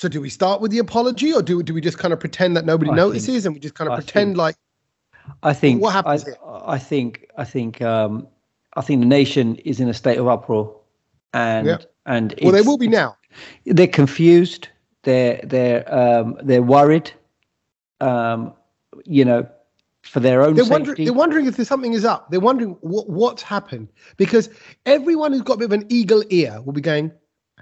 So do we start with the apology, or do do we just kind of pretend that nobody I notices, and we just kind of I pretend think- like I think What happens I? I think I think um, I think the nation is in a state of uproar, and Yeah. and well they will be now? They're confused. They're they're um, they're worried. Um, you know, for their own They're safety. wondering. They're wondering if there's something is up. They're wondering what what's happened because everyone who's got a bit of an eagle ear will be going.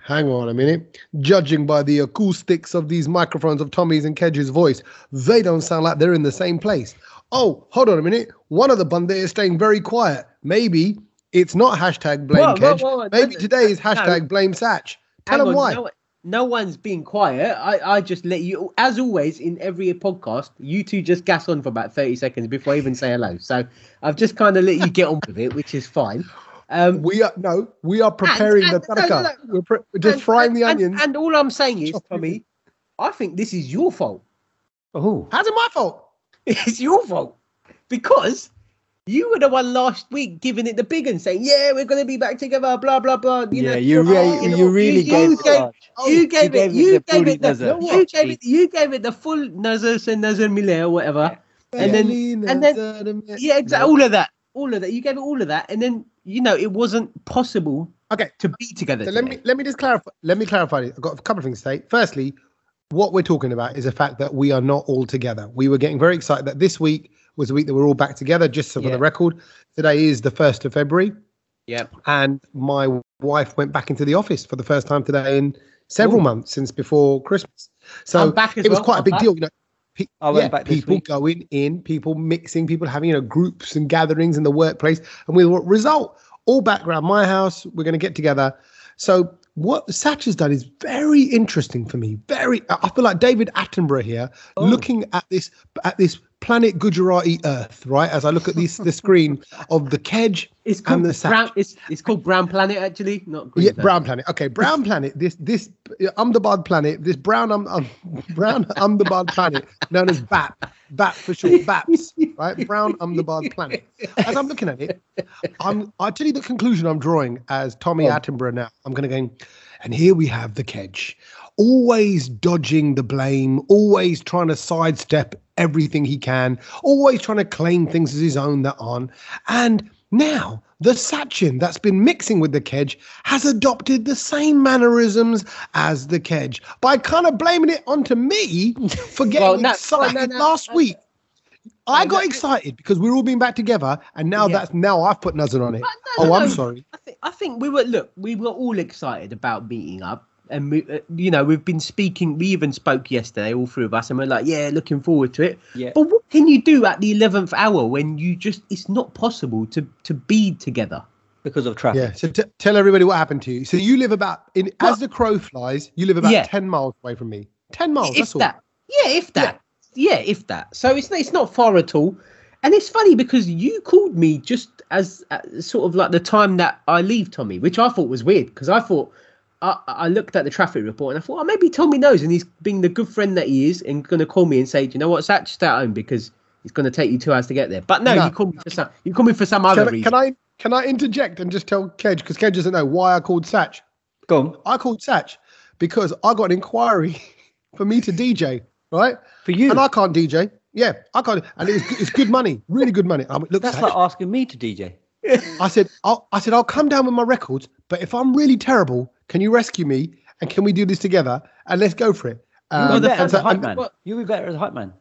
Hang on a minute. Judging by the acoustics of these microphones of Tommy's and Kedge's voice, they don't sound like they're in the same place. Oh, hold on a minute. One of the bunda is staying very quiet. Maybe it's not hashtag blame Whoa, Kedge. whoa, whoa, Maybe no, today is no. hashtag blame Satch. Tell them on, why. No, no one's being quiet. I, I just let you, as always in every podcast, you two just gas on for about 30 seconds before I even say hello. So I've just kind of let you get on with it, which is fine. Um, We are no, we are preparing and- the no, no, no. We're, pre- we're just and- frying and- the onions. And, all I'm saying is, Tommy, I think this is your fault. Oh, How's it my fault? It's your fault because you were the one last week giving it the big and saying, "Yeah, we're going to be back together." Blah blah blah. You yeah, know, you oh, really, you know, you really you- gave, you it gave- large. you gave you it. gave it You gave it the. nuzzer. You gave it. You gave it the full nuzzers and nuzzers mille or whatever. And then- and then- Yeah, exactly. All of that. All of that. You gave it all of that, and then you know it wasn't possible Okay, to be together. so let me let me just clarify. Let me clarify. I've got a couple of things to say. Firstly, what we're talking about is the fact that we are not all together. We were getting very excited that this week was the week that we're all back together. Just so for Yeah. the record, today is the first of February, Yep. and my wife went back into the office for the first time today in several Ooh. months since before Christmas. So I'm back as it was well. quite a I'm big back. deal, you know. Pe- I went yeah, back people going in, people mixing, people having you know groups and gatherings in the workplace, and with what result? All background, my house. We're going to get together. So what Satch has done is very interesting for me. Very, I feel like David Attenborough here, Oh. looking at this at this planet Gujarati Earth, right? As I look at this the screen of the Kedge It's called and the Satch. brown. It's it's called Brown Planet actually, not Green Yeah, Planet. brown planet. Okay, brown planet. This this Ahmedabad planet. This brown um, um brown Ahmedabad planet, known as BAP. BAP for short. BAPS. Right, brown Ahmedabad planet. As I'm looking at it, I'm. I tell you the conclusion I'm drawing as Tommy Oh. Attenborough. Now I'm going to go. And here we have the Kedge, always dodging the blame, always trying to sidestep everything he can, always trying to claim things as his own that aren't. And now the Sachin that's been mixing with the Kedge has adopted the same mannerisms as the Kedge by kind of blaming it onto me for getting Well, no, excited no, no, last week. I got excited because we're all being back together, and now Yeah. that's now I've put Nuzzin on it. Oh, I'm sorry. I think I think we were look. We were all excited about meeting up, and we, uh, you know we've been speaking. We even spoke yesterday, all three of us, and we're like, yeah, looking forward to it. Yeah. But what can you do at the eleventh hour when you just it's not possible to to be together? because of traffic. Yeah. So t- tell everybody what happened to you. So you live about in Well- as the crow flies. You live about Yeah. ten miles away from me. Ten miles. if that's all. that, yeah, if that, yeah. if that. So it's it's not far at all. And it's funny because you called me just as uh, sort of like the time that I leave Tommy, which I thought was weird because I thought I, I looked at the traffic report and I thought, oh, maybe Tommy knows and he's being the good friend that he is and going to call me and say, do you know what, Satch, stay at home because it's going to take you two hours to get there. But no, No. you called me for some, you called me for some other Can, I- reason. can I can I interject and just tell Kedge because Kedge doesn't know why I called Satch. Go on. I called Satch because I got an inquiry for me to DJ, right? For you. And I can't DJ. Yeah, I can't. And it's, it's good money, really good money. I went, look, That's Satch, like asking me to DJ. I said, I'll, I said, I'll come down with my records, but if I'm really terrible, can you rescue me and can we do this together and let's go for it? You'll Um, be better and as so- a hype and- man. what- You'll be better as a hype man.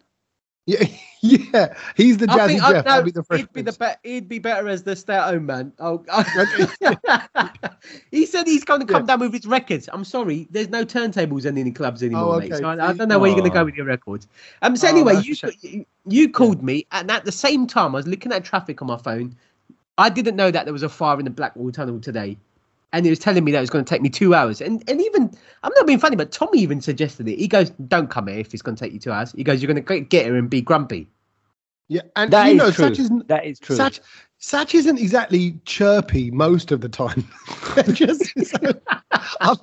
Yeah, yeah, he's the I Jazzy think I, Jeff. no, be the he'd be the Prince. be- he'd be better as the stay at home man. Oh, he said he's going to come Yeah. down with his records. I'm sorry, there's no turntables in any clubs anymore, Oh, mate. So I, I don't know where you're going to Oh. go with your records. Um. So Oh, anyway, that's a you, shame. you you called me, and at the same time, I was looking at traffic on my phone. I didn't know that there was a fire in the Blackwall Tunnel today, and he was telling me that it was going to take me two hours. And and even I'm not being funny, but Tommy even suggested it. He goes, "Don't come here if it's going to take you two hours." He goes, "You're going to get here and be grumpy." Yeah, and That you is know, true. Satch isn't, That is true. Satch, Satch isn't exactly chirpy most of the time. Just, I've,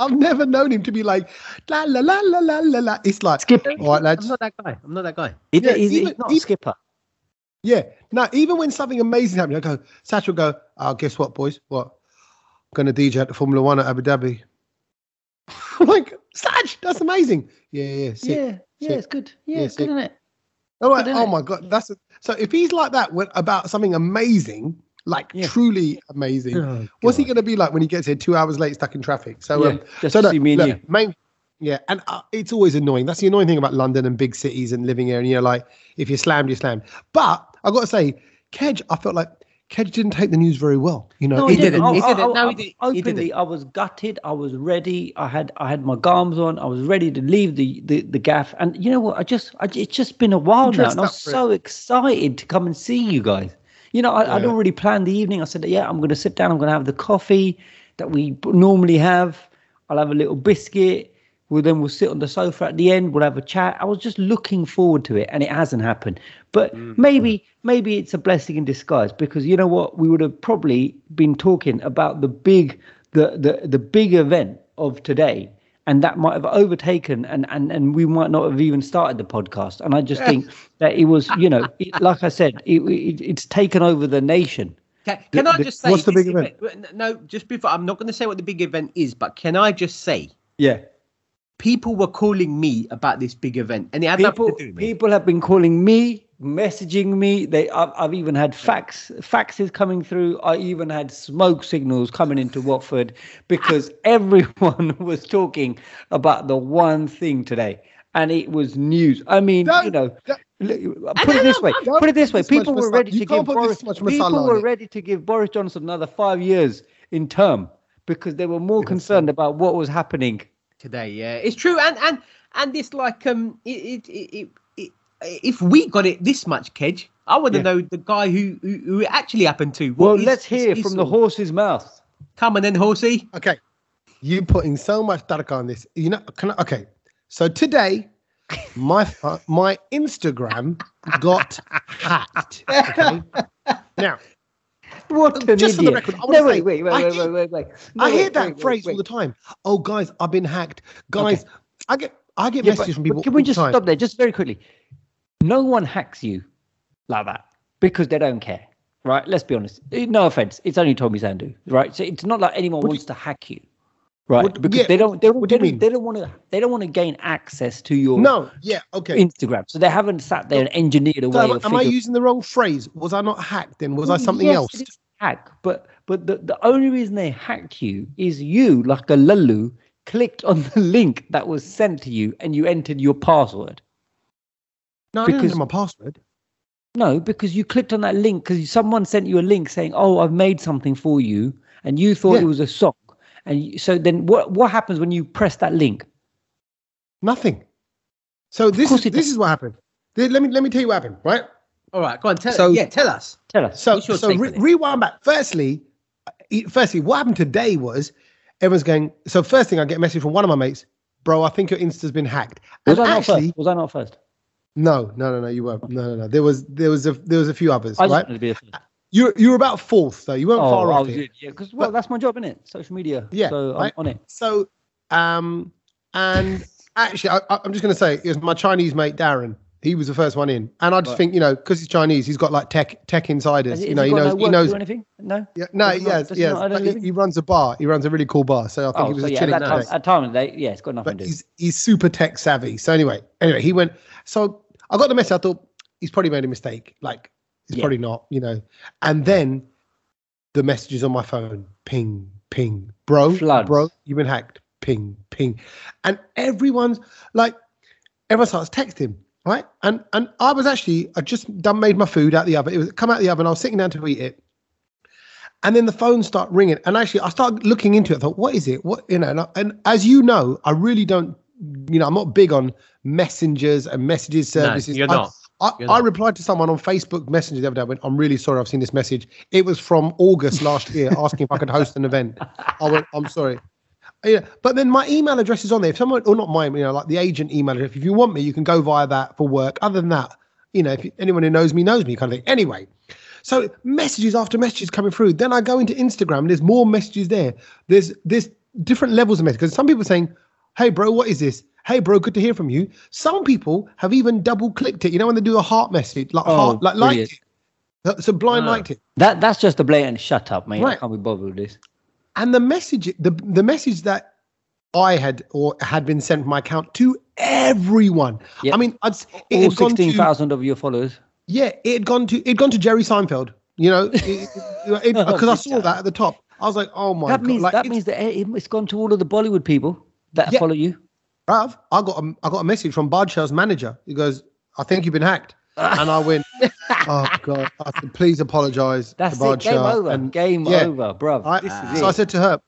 I've never known him to be like la la la la la la la. It's like Skip. all right, lads. I'm not that guy. I'm not that guy. He- Yeah, he's, even- he's not a even- skipper. Yeah. Now, even when something amazing happens, I go, Satch will go, oh, guess what, boys? What? Gonna DJ at the Formula One at Abu Dhabi. I'm like, Satch, Kedge, that's amazing. Yeah, yeah, sick. yeah, yeah, it's good. Yeah, Yeah, it's good, sick. isn't it? Oh. Good, oh innit? my god, that's a, so. If he's like that when, about something amazing, like Yeah. truly amazing, Oh, what's he going to be like when he gets here two hours late, stuck in traffic? So, Yeah, um, just so to no, see me and look, you. main, yeah, and uh, it's always annoying. That's the annoying thing about London and big cities and living here. And you're like, if you're slammed, you're slammed. But I got to say, Kedge, I felt like Kedge didn't take the news very well. You know, he didn't. I- oh, He I- didn't. I- No, he didn't. He didn't. I was gutted. I was ready. I had I had my garms on. I was ready to leave the the, the gaff. And you know what? I just I, it's just been a while now, and I was up for it. so excited to come and see you guys. You know, I, I'd already planned the evening. I said, yeah, I'm going to sit down. I'm going to have the coffee that we normally have. I'll have a little biscuit. Well, then we'll sit on the sofa at the end. We'll have a chat. I was just looking forward to it, and it hasn't happened. But mm, mm. maybe, maybe it's a blessing in disguise because you know what? We would have probably been talking about the big, the the the big event of today, and that might have overtaken, and and and we might not have even started the podcast. And I just think that it was, you know, it, like I said, it, it it's taken over the nation. Can, can The- I just say what's the big event? event- No, just before I'm not going to say what the big event is, but can I just say Yeah. People were calling me about this big event, and it had people nothing to do with me. people have been calling me messaging me. They I've, I've even had fax faxes coming through. I even had smoke signals coming into watford because everyone was talking about the one thing today. And it was news. I mean you Don't- know look, put it this way put it this way. this people were ready to give boris people were ready to give boris johnson another five years in term because they were more concerned about what was happening today. Yeah, it's true, and and and this like um, it it it. it, it if we got it this much, Kedge, I want to Yeah. know the guy who, who who it actually happened to. well What is- let's hear is from the horse's mouth Come on then, horsey. Okay. You putting so much dark on this. You know, can I, okay. So today, my my Instagram got hacked. Okay. Now, What uh, an Just for the record, I say, wait, wait, wait, I wait, hear- wait, wait, wait. No, I hear wait, that wait, phrase all the time. Oh, guys, I've been hacked. Guys, I get I get Yeah, but- messages from people. Can we just time. stop there, just very quickly? No one hacks you like that because they don't care, right? Let's be honest. No offense, it's only Tommy Sandhu, right? So it's not like anyone wants to hack you, right? What- because yeah, they don't, they don't, they don't, they don't want to, they don't want to gain access to your No, yeah, okay. Instagram. So they haven't sat there and engineered a So way am, am I using the wrong phrase? Was I not hacked then? Was I something yes, else? hack, but but the, the only reason they hacked you is you, like a lulu, clicked on the link that was sent to you and you entered your password. No, I didn't because- my password. No, because you clicked on that link because someone sent you a link saying, "Oh, I've made something for you," and you thought Yeah. it was a song. And you, so then, what what happens when you press that link? Nothing. So this is this does. is what happened. Let me let me tell you what happened, right? All right, go on. Tell So- yeah, tell us. Tell us. So, so re- rewind back. Firstly, uh, firstly, what happened today was everyone's going. So first thing, I get a message from one of my mates, bro. I think your Insta's been hacked. Was And I not first? Was I not first? no, no, no, no, you weren't. No, no, no. There was there was a there was a few others, I just right? Wanted to be a first. You you were about fourth though. You weren't Oh, far I off. was it. Yeah, because well, But- that's my job, isn't it? Social media. Yeah, So I'm right. on it. So, um, and actually, I, I'm just going to say it was my Chinese mate Darren. He was the first one in, and I just Right. think you know because he's Chinese, he's got like tech tech insiders. You know, he he knows no he knows anything? No. Yeah, no, Does he not- yes, he not he, he runs a bar. He runs a really cool bar. So I think Oh, he was so yeah, chilling at time, at time of the day, yeah, it's got nothing But to do. he's he's super tech savvy. So anyway, anyway, he went. So I got the message. I thought he's probably made a mistake. Like he's Yeah. probably not, you know. And then the messages on my phone, ping, ping, bro, Floods. bro, you've been hacked, ping, ping, and everyone's like, everyone starts texting. Right, and and I was actually I just done made my food out the oven. It was come out the oven. I was sitting down to eat it, and then the phone start ringing. And actually, I started looking into it. I thought, what is it? What you know? And, I, and as you know, I really don't. You know, I'm not big on messengers and messages No, services. you're I- not. I, You're I replied to someone on Facebook Messenger the other day. I went, I'm really sorry. I've seen this message. It was from August last year, asking if I could host an event. I went, I'm sorry. Yeah, but then my email address is on there. If someone, or not mine, you know, like the agent email address. If you want me, you can go via that for work. Other than that, you know, if you, anyone who knows me knows me, kind of thing. Anyway, so messages after messages coming through. Then I go into Instagram. There's more messages there. There's there's different levels of messages. Because some people are saying, "Hey, bro, what is this? Hey, bro, good to hear from you." Some people have even double clicked it. You know, when they do a heart message, like Oh, heart, like brilliant. liked it. So blind Ah. liked it. That that's just a blatant shut up, mate. I Right. can't be bothered with this. and the message the the message that I had or had been sent from my account to everyone. Yep. I mean, I'd, it All sixteen to of your followers. yeah, it had gone to it had gone to Jerry Seinfeld. You know, because I saw that at the top. I was like, oh my that god! means like, that it's- means that it- it's gone to all of the Bollywood people that Yeah. follow you. Bruv, I got a, I got a message from Badshah's manager. He goes, I think you've been hacked. And I went, oh God, I said, please apologize That's to it. Game over. And Game yeah, over, bruv. I, this is so I said to her,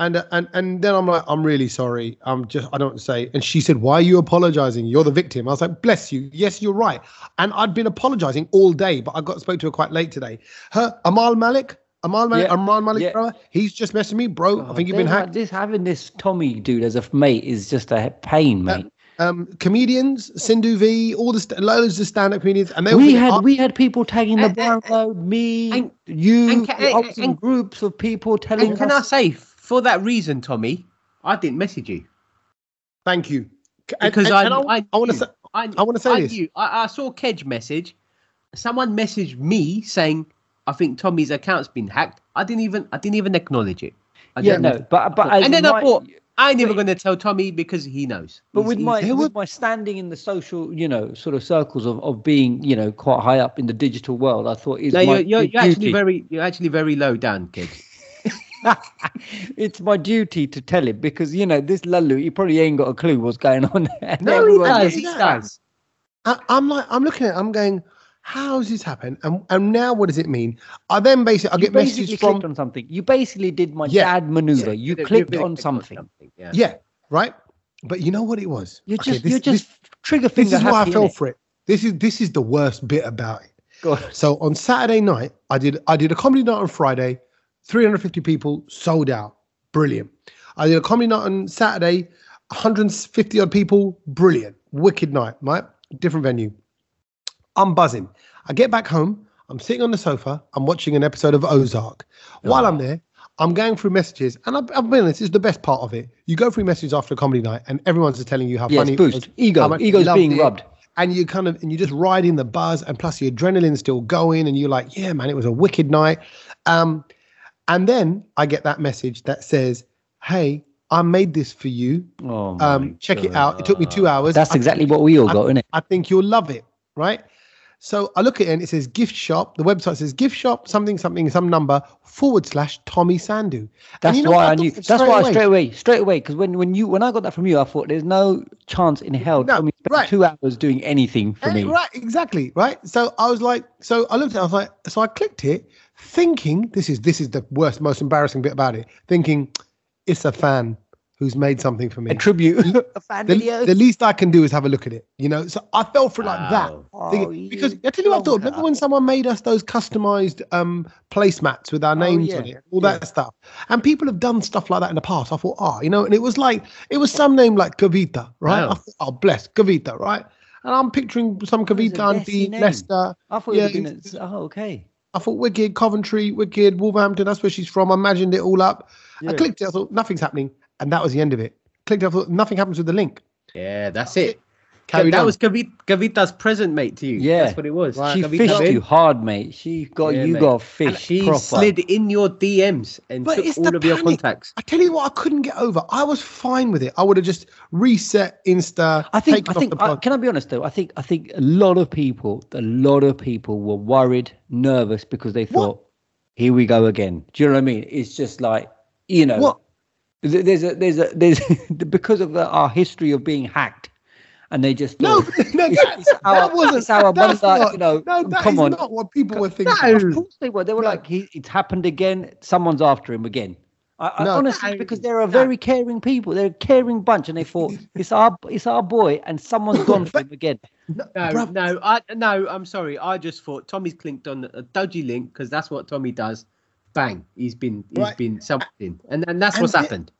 and and and then I'm like, I'm really sorry. I'm just I don't know what to say. And she said, Why are you apologizing? You're the victim. I was like, Bless you. Yes, you're right. And I'd been apologizing all day, but I got spoke to her quite late today. Her Amaal Mallik, Amaal Mallik, Yeah, Amaal Mallik, yeah. bro, he's just messaging me, bro. I think you've been hacked. This having this Tommy dude as a mate is just a pain, mate. Um, comedians, Sindhu Vee, all the st- loads of stand-up comedians, and they we had "Oh, we had people tagging the And- and- download, me, and- you, and ca- I and- groups of people telling And can I say, for that reason, Tommy, I didn't message you thank you. Because and- I, and I, I, I want to say, I, I wanna say I this. I, I saw Kedge message. Someone messaged me saying, "I think Tommy's account's been hacked." I didn't even, I didn't even acknowledge it. I yeah, didn't- no, but but and then I thought, I ain't never Wait. going to tell Tommy because he knows. But He's- with my with were- my standing in the social, you know, sort of circles of, of being, you know, quite high up in the digital world, I thought it's no, my you're, you're, you're duty. actually very, you're actually very low down, kid. it's my duty to tell him because you know this Lalu, he probably ain't got a clue what's going on. there. No, he does. He does. does. I, I'm like, I'm looking at, it, I'm going, how's this happen? And and now what does it mean? I then basically, I You get basically messages clicked from, on something. You basically did my Yeah. dad maneuver. Yeah, you you've clicked been- on clicked something. Yeah. yeah, right. But you know what it was? You're Okay, just this- you're just this- trigger This finger is why I happy. fell innit? for it. This is this is the worst bit about it. On. So on Saturday night, I did I did a comedy night on Friday, 350 people sold out, brilliant. I did a comedy night on Saturday, 150 odd people, brilliant, wicked night, right? Different venue. I'm buzzing. I get back home, I'm sitting on the sofa, I'm watching an episode of Ozark. While I'm there, I'm going through messages, and I've, I've been honest, this is the best part of it. You go through messages after a comedy night, and everyone's just telling you how Yes, funny it boost. was, Ego. they Ego's being it, rubbed. and you kind of and you just ride in the buzz and plus the adrenaline's still going and you're like yeah man it was a wicked night um and then i get that message that says hey i made this for you Oh, um check it out it took me two hours That's I exactly think- what we all I- got, isn't it? i think you'll love it right so i look at it and it says gift shop the website says gift shop something something some number forward slash tommy sandhu That's you know why what? I knew. that That's why I away. straight away, straight away, because when when you when I got that from you, I thought there's no chance in hell No, Tommy spent right. two hours doing anything for Eh, me. Right, exactly. Right. So I was like, so I looked at it, I was like, so I clicked it, thinking this is this is the worst, most embarrassing bit about it, thinking it's a fan who's made something for me. A tribute, a fan The, video. the least I can do is have a look at it, you know. So I fell for it like that. Oh, because I tell you what I thought. Remember when someone made us those customized um placemats with our names on Oh, yeah, it, all yeah. that stuff, and people have done stuff like that in the past. I thought, oh, you know, and it was like it was some name like Kavita, right? I Wow. thought, oh, bless Kavita, right? And I'm picturing some was a Kavita auntie, messy name. Leicester. I thought yeah, it was it's- gonna, oh, okay. I thought Wicked, Coventry, Wicked, Wolverhampton. That's where she's from. I imagined it all up. I clicked it. I thought nothing's happening, and that was the end of it. Clicked it. I thought nothing happens with the link. Yeah, that's it. Carried that on. was Kavit, Kavita's present, mate, to you. Yeah. that's what it was. Right. She Kavita fished went, you hard, mate. She got Yeah, you mate. got and fished She proper. slid in your DMs and But took it's all the of your contacts. I tell you what, I couldn't get over. I was fine with it. I would have just reset Insta. I think. taken I think. the I, can I be honest though? I think. I think a lot of people, a lot of people were worried, nervous because they What? thought, "Here we go again." Do you know what I mean? It's just like you know, What? Th- there's a there's a there's because of the, our history of being hacked, and they just No, no, it's- that, it's our- that wasn't. it's our that's bunda, not, you know, no, that come is on. not what people were thinking. Of course they were. They were No. like, he, "It's happened again. Someone's after him again." I, I No. honestly, No. because they're a very caring people. They're a caring bunch, and they thought it's our it's our boy, and someone's gone for him again. No, No, no, I no. I'm sorry. I just thought Tommy's clicked on a dodgy link because that's what Tommy does. Bang, he's been he's Right. been something, and and that's And what's it- happened.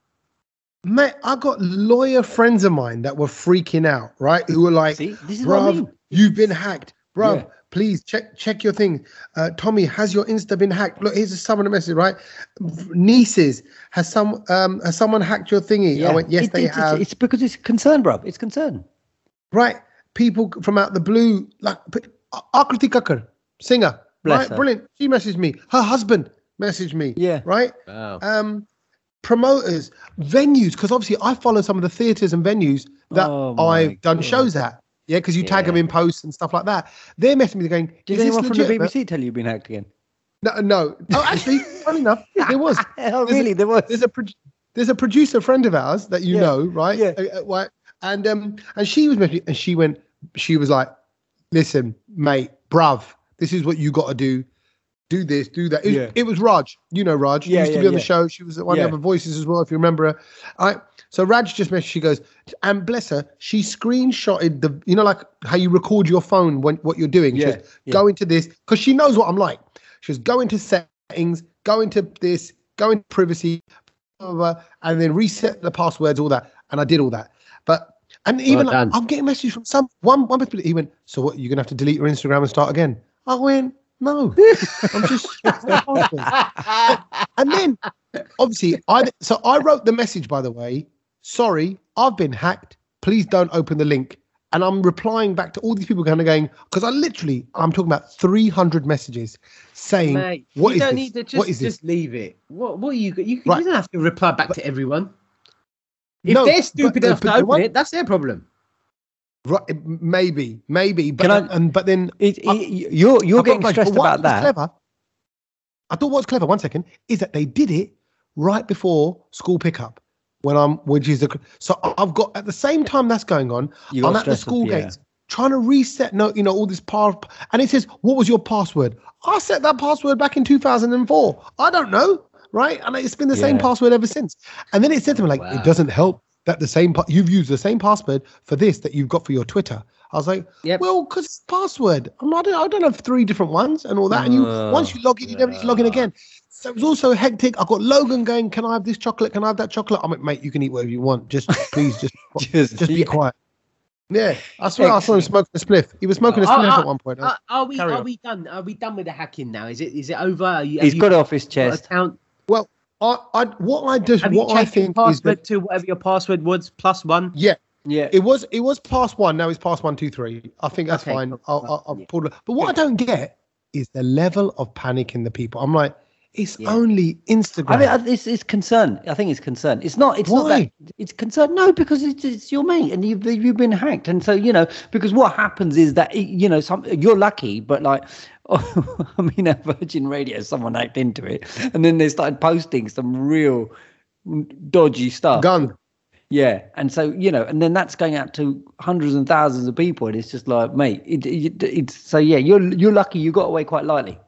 Mate, I got lawyer friends of mine that were freaking out, right? Who were like, See, this I mean. you've been hacked. Bruv, Yeah. please check check your thing. Uh, Tommy, has your Insta been hacked? Look, here's some of the message, right? Nieces, has some um has someone hacked your thingy? I went, yes, It- they it- it's, have. It's because it's concern, bro. It's concern. right? People from out the blue, like p- Akriti Kakkar, singer, Bless right? her. Brilliant. She messaged me. Her husband messaged me. Yeah. Right. Wow. Um, promoters, venues, because obviously I follow some of the theatres and venues that Oh I've done God. shows at. Yeah, because you tag them in posts and stuff like that. They're messaging me going, Did "Is this anyone from the? BBC tell you you've been hacked again? No, no. Oh, actually, funny enough, there was. oh, a- really? There was. There's a pro- there's a producer friend of ours that you Yeah. know, right? Yeah. Uh, uh, right? And um, and she was messaging, and she went, she was like, "Listen, mate, bruv, this is what you got to do. Do this, do that." It, Yeah. it was Raj. You know Raj. She Yeah, used to yeah, be on the show. She was one of the voices as well, if you remember her. All right. So Raj just messaged. She goes, and bless her, she screenshotted the, you know, like how you record your phone when what you're doing. She Yeah, goes, go into this because she knows what I'm like. She goes, go into settings, go into this, go into privacy, blah, blah, blah, and then reset the passwords, all that. And I did all that. But and even like. I'm getting messages from some one one person. He went, so what? You're gonna have to delete your Instagram and start again. I went, no, I'm just. and then obviously I so I wrote the message by the way. Sorry, I've been hacked. Please don't open the link. And I'm replying back to all these people kind of going because I literally I'm talking about 300 messages saying Mate, what you is don't this? need to just, what is this? just leave it. What what are you you, Right. you don't have to reply back to everyone. If No, they're but- stupid but enough to the open one- it, that's their problem. Right, maybe, maybe, but I- then- and but then It, I- you're you're I've getting grudge, stressed about that. Clever, I thought what's clever. One second is that they did it right before school pickup when I'm, which is the so I've got at the same time that's going on. You got I'm at the school yeah. gates trying to reset. No, you know all this part, and it says, "What was your password?" I set that password back in 2004. I don't know, right? And it's been the same password ever since. And then it said to me like, Wow. "It doesn't help that the same pa- you've used the same password for this that you've got for your Twitter." I was like, Yep. well, because password. I'm not, I don't have three different ones and all that. And you Uh, once you log in, you never need to log in again. So it was also hectic. I got Logan going, Can I have this chocolate? Can I have that chocolate? I'm like, mate, you can eat whatever you want. Just please just Just- just be yeah. quiet. Yeah. I swear I saw him smoking a spliff. He was smoking a Oh, spliff oh, at one point. Are, are we Carry are on. we done? Are we done with the hacking now? Is it is it over? Are you, have He's you got it off his chest. account? well, I, I what I just Have you what I changed your think is password that to whatever your password was plus one? yeah, Yeah. It was it was past one. Now it's past one, two, three. I think that's Okay, fine. cool. I'll, I'll, I'll Yeah. pull it. But what I don't get is the level of panic in the people. I'm like, it's Yeah. only Instagram. I mean, it's, it's concern. I think it's concern. It's not. It's not that. It's concern. No, because it's, it's your mate, and you've you've been hacked, and so you know. Because what happens is that you know, some you're lucky, but like, I mean, at Virgin Radio, someone hacked into it, and then they started posting some real dodgy stuff. gun. Yeah, and so you know, and then that's going out to hundreds and thousands of people, and it's just like, mate, it, it, it's so yeah, you're you're lucky you got away quite lightly.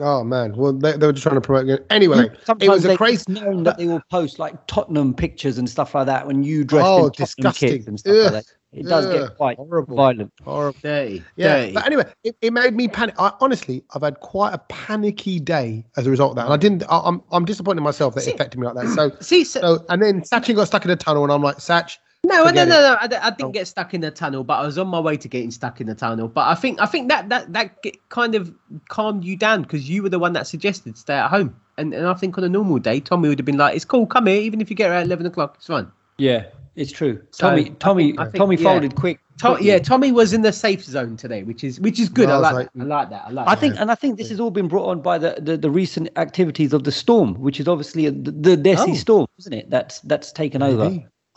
Oh man. Well, they, they were just trying to promote it. Anyway, Sometimes it was they, a crazy. known that they will post like Tottenham pictures and stuff like that when you dress Oh, in Tottenham disgusting. kits and stuff Ugh. like that. It does Ugh. get quite Horrible. violent. Horrible. day. Yeah, dirty. but anyway, it, it made me panic. I, honestly, I've had quite a panicky day as a result of that, and I didn't. I, I'm I'm disappointed in myself that it affected me like that. So, See, so, so and then Sachin got stuck in a tunnel, and I'm like, Sach, no, no, no, forget no. I, I Oh. didn't get stuck in the tunnel, but I was on my way to getting stuck in the tunnel. But I think I think that that that kind of calmed you down because you were the one that suggested stay at home. And and I think on a normal day, Tommy would have been like, "It's cool, come here, even if you get here at eleven o'clock, it's fine." Yeah, it's true. So, Tommy, I Tommy, think- I think- Tommy yeah. folded quick. Tom, yeah, Tommy was in the safe zone today, which is which is good. No, I I was like, that. I like that. I like. I that. think, and I think this has all been brought on by the, the, the recent activities of the storm, which is obviously a, the, the Desi Oh. storm, isn't it? That's that's taken over.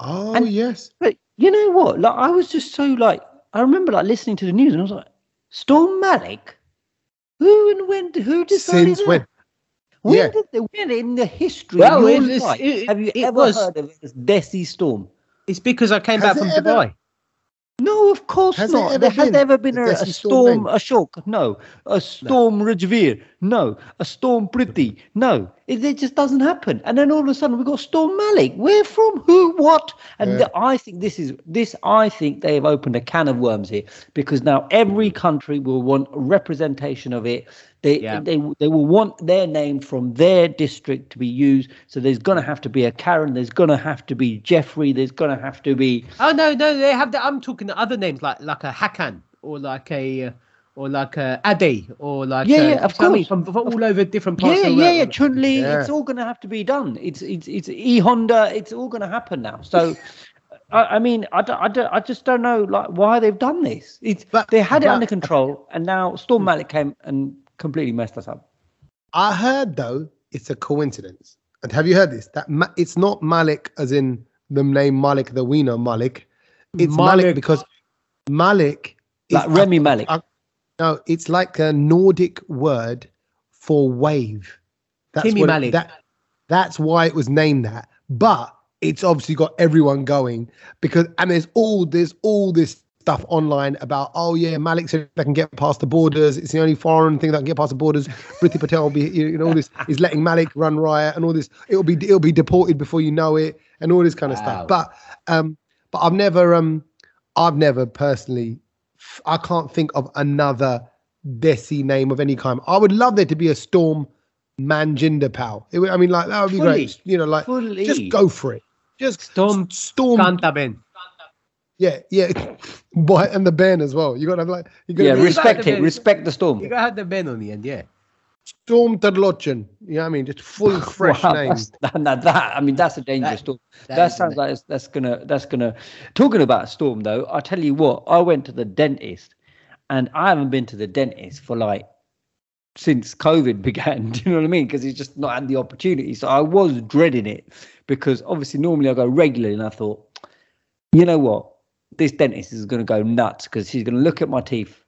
Maybe. Oh And- yes. But you know what? Like I was just so like I remember like listening to the news and I was like, Storm Malik? Who and when? Who decided Since that? when? When Yeah. did they when in the history Well, of it it- have you it ever was- heard of this Desi storm? it's because I came Has back from ever- Dubai. No, of course Has not. There has been ever been a a, storm storm, a shock? No. A storm Rajveer? No. A storm Priti? No. It, it just doesn't happen. And then all of a sudden we've got Storm Malik. Where from? Who? What? And Yeah. the- I think this is this. I think they have opened a can of worms here because now every country will want representation of it. They, Yeah. they they will want their name from their district to be used. So there's going to have to be a Karen. There's going to have to be Jeffrey. There's going to have to be Oh no, no, they have. The, I'm talking the other names like like a Hakan or like a uh, or like a Ade or like Yeah, uh, yeah, of you know what I mean? course. from, from all over different parts. Yeah, of yeah, yeah. Chun Li, Yeah. it's all going to have to be done. It's it's it's E Honda. It's all going to happen now. So, I, I mean, I, don't, I, don't, I just don't know like why they've done this. It's But- they had it but- under control, and now Storm Malik came and completely messed us up. I heard though it's a coincidence, And have you heard this? That Ma- it's not Malik as in the name Malik the Wiener Malik. It's Malik, Malik. because Malik is Like Remy a- Malik. a- no, it's like a Nordic word for wave. That's Timmy what it- Malik. that, that's why it was named that. But it's obviously got everyone going because and there's all there's all this stuff online about oh yeah Malik said they can get past the borders. It's the only foreign thing that can get past the borders. Priti Patel will be you know all this is letting Malik run riot and all this. It'll be it'll be deported before you know it and all this kind of Wow. stuff. But um but I've never um I've never personally I can't think of another Desi name of any kind. I would love there to be a Storm Manjinder Pal. It I mean, like that would be Fully. great. You know, like Fully. just go for it. Just Storm Storm. Cantaben. Yeah, yeah. Boy, and the band as well. You got to have like you got Yeah, to res- respect the it. Respect the storm. You gotta have the band on the end, yeah. Storm Tadlochan. You know what I mean? Just full fresh Wow, name. that's- That, that, that- I mean, that's a dangerous That- storm. that That, is sounds like it's, that's gonna that's gonna. Talking about a storm though, I tell you what, I went to the dentist, and I haven't been to the dentist for like since COVID began. Do you know what I mean? Because he's just not had the opportunity. So I was dreading it because obviously normally I go regularly, and I thought, you know what, this dentist is gonna go nuts because she's gonna look at my teeth,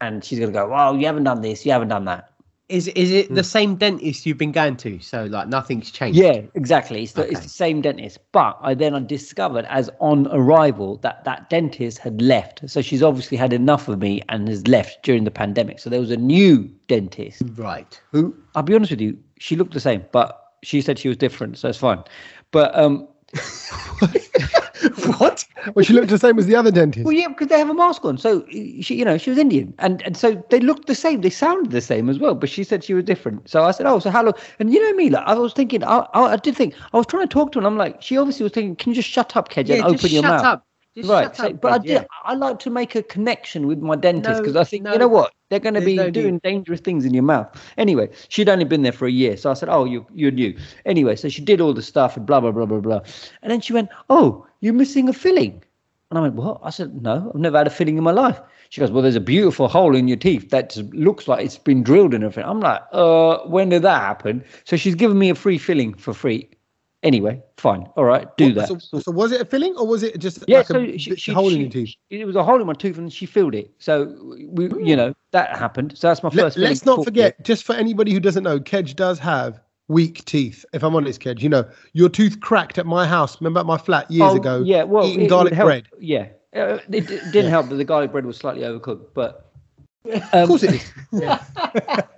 and she's gonna go, well, you haven't done this, you haven't done that. Is is it the same dentist you've been going to? So like nothing's changed. Yeah, exactly. It's the, it's the same dentist. But I then I discovered as on arrival that that dentist had left. So she's obviously had enough of me and has left during the pandemic. So there was a new dentist Right. who, I'll be honest with you, she looked the same, but she said she was different. So it's fine. But um, what? Well, she looked the same as the other dentist. well, yeah, because they have a mask on. So she, you know, she was Indian, and and so they looked the same. They sounded the same as well. But she said she was different. So I said, oh, so how long? And you know me, like I was thinking, I, I, I did think I was trying to talk to her, and I'm like, she obviously was thinking, can you just shut up, Kedge, and Yeah, open just your shut mouth? up. Just right. shut so- up, but I did. yeah. I like to make a connection with my dentist No, because I think no, you know what they're going to there's be no need. doing dangerous things in your mouth. Anyway, she'd only been there for a year, so I said, "Oh, you you're new." Anyway, so she did all the stuff and blah blah blah blah blah, and then she went, "Oh, you're missing a filling," and I went, "What?" I said, "No, I've never had a filling in my life." She goes, "Well, there's a beautiful hole in your teeth that looks like it's been drilled and everything." I'm like, "Uh, when did that happen?" So she's given me a free filling for free. Anyway, fine, all right, do that. So, so was it a filling or was it just Yeah, like so a she, she, hole in your teeth? it was a hole in my tooth, and she filled it. So we, you know, that happened. So that's my Let, first. let's not for- forget, just for anybody who doesn't know, Kedge does have weak teeth. If I'm honest, Kedge, you know, your tooth cracked at my house. Remember at my flat years Oh, ago? Yeah, well, eating it garlic help. bread. Yeah, uh, it, it didn't help that the garlic bread was slightly overcooked, but. Of course it is.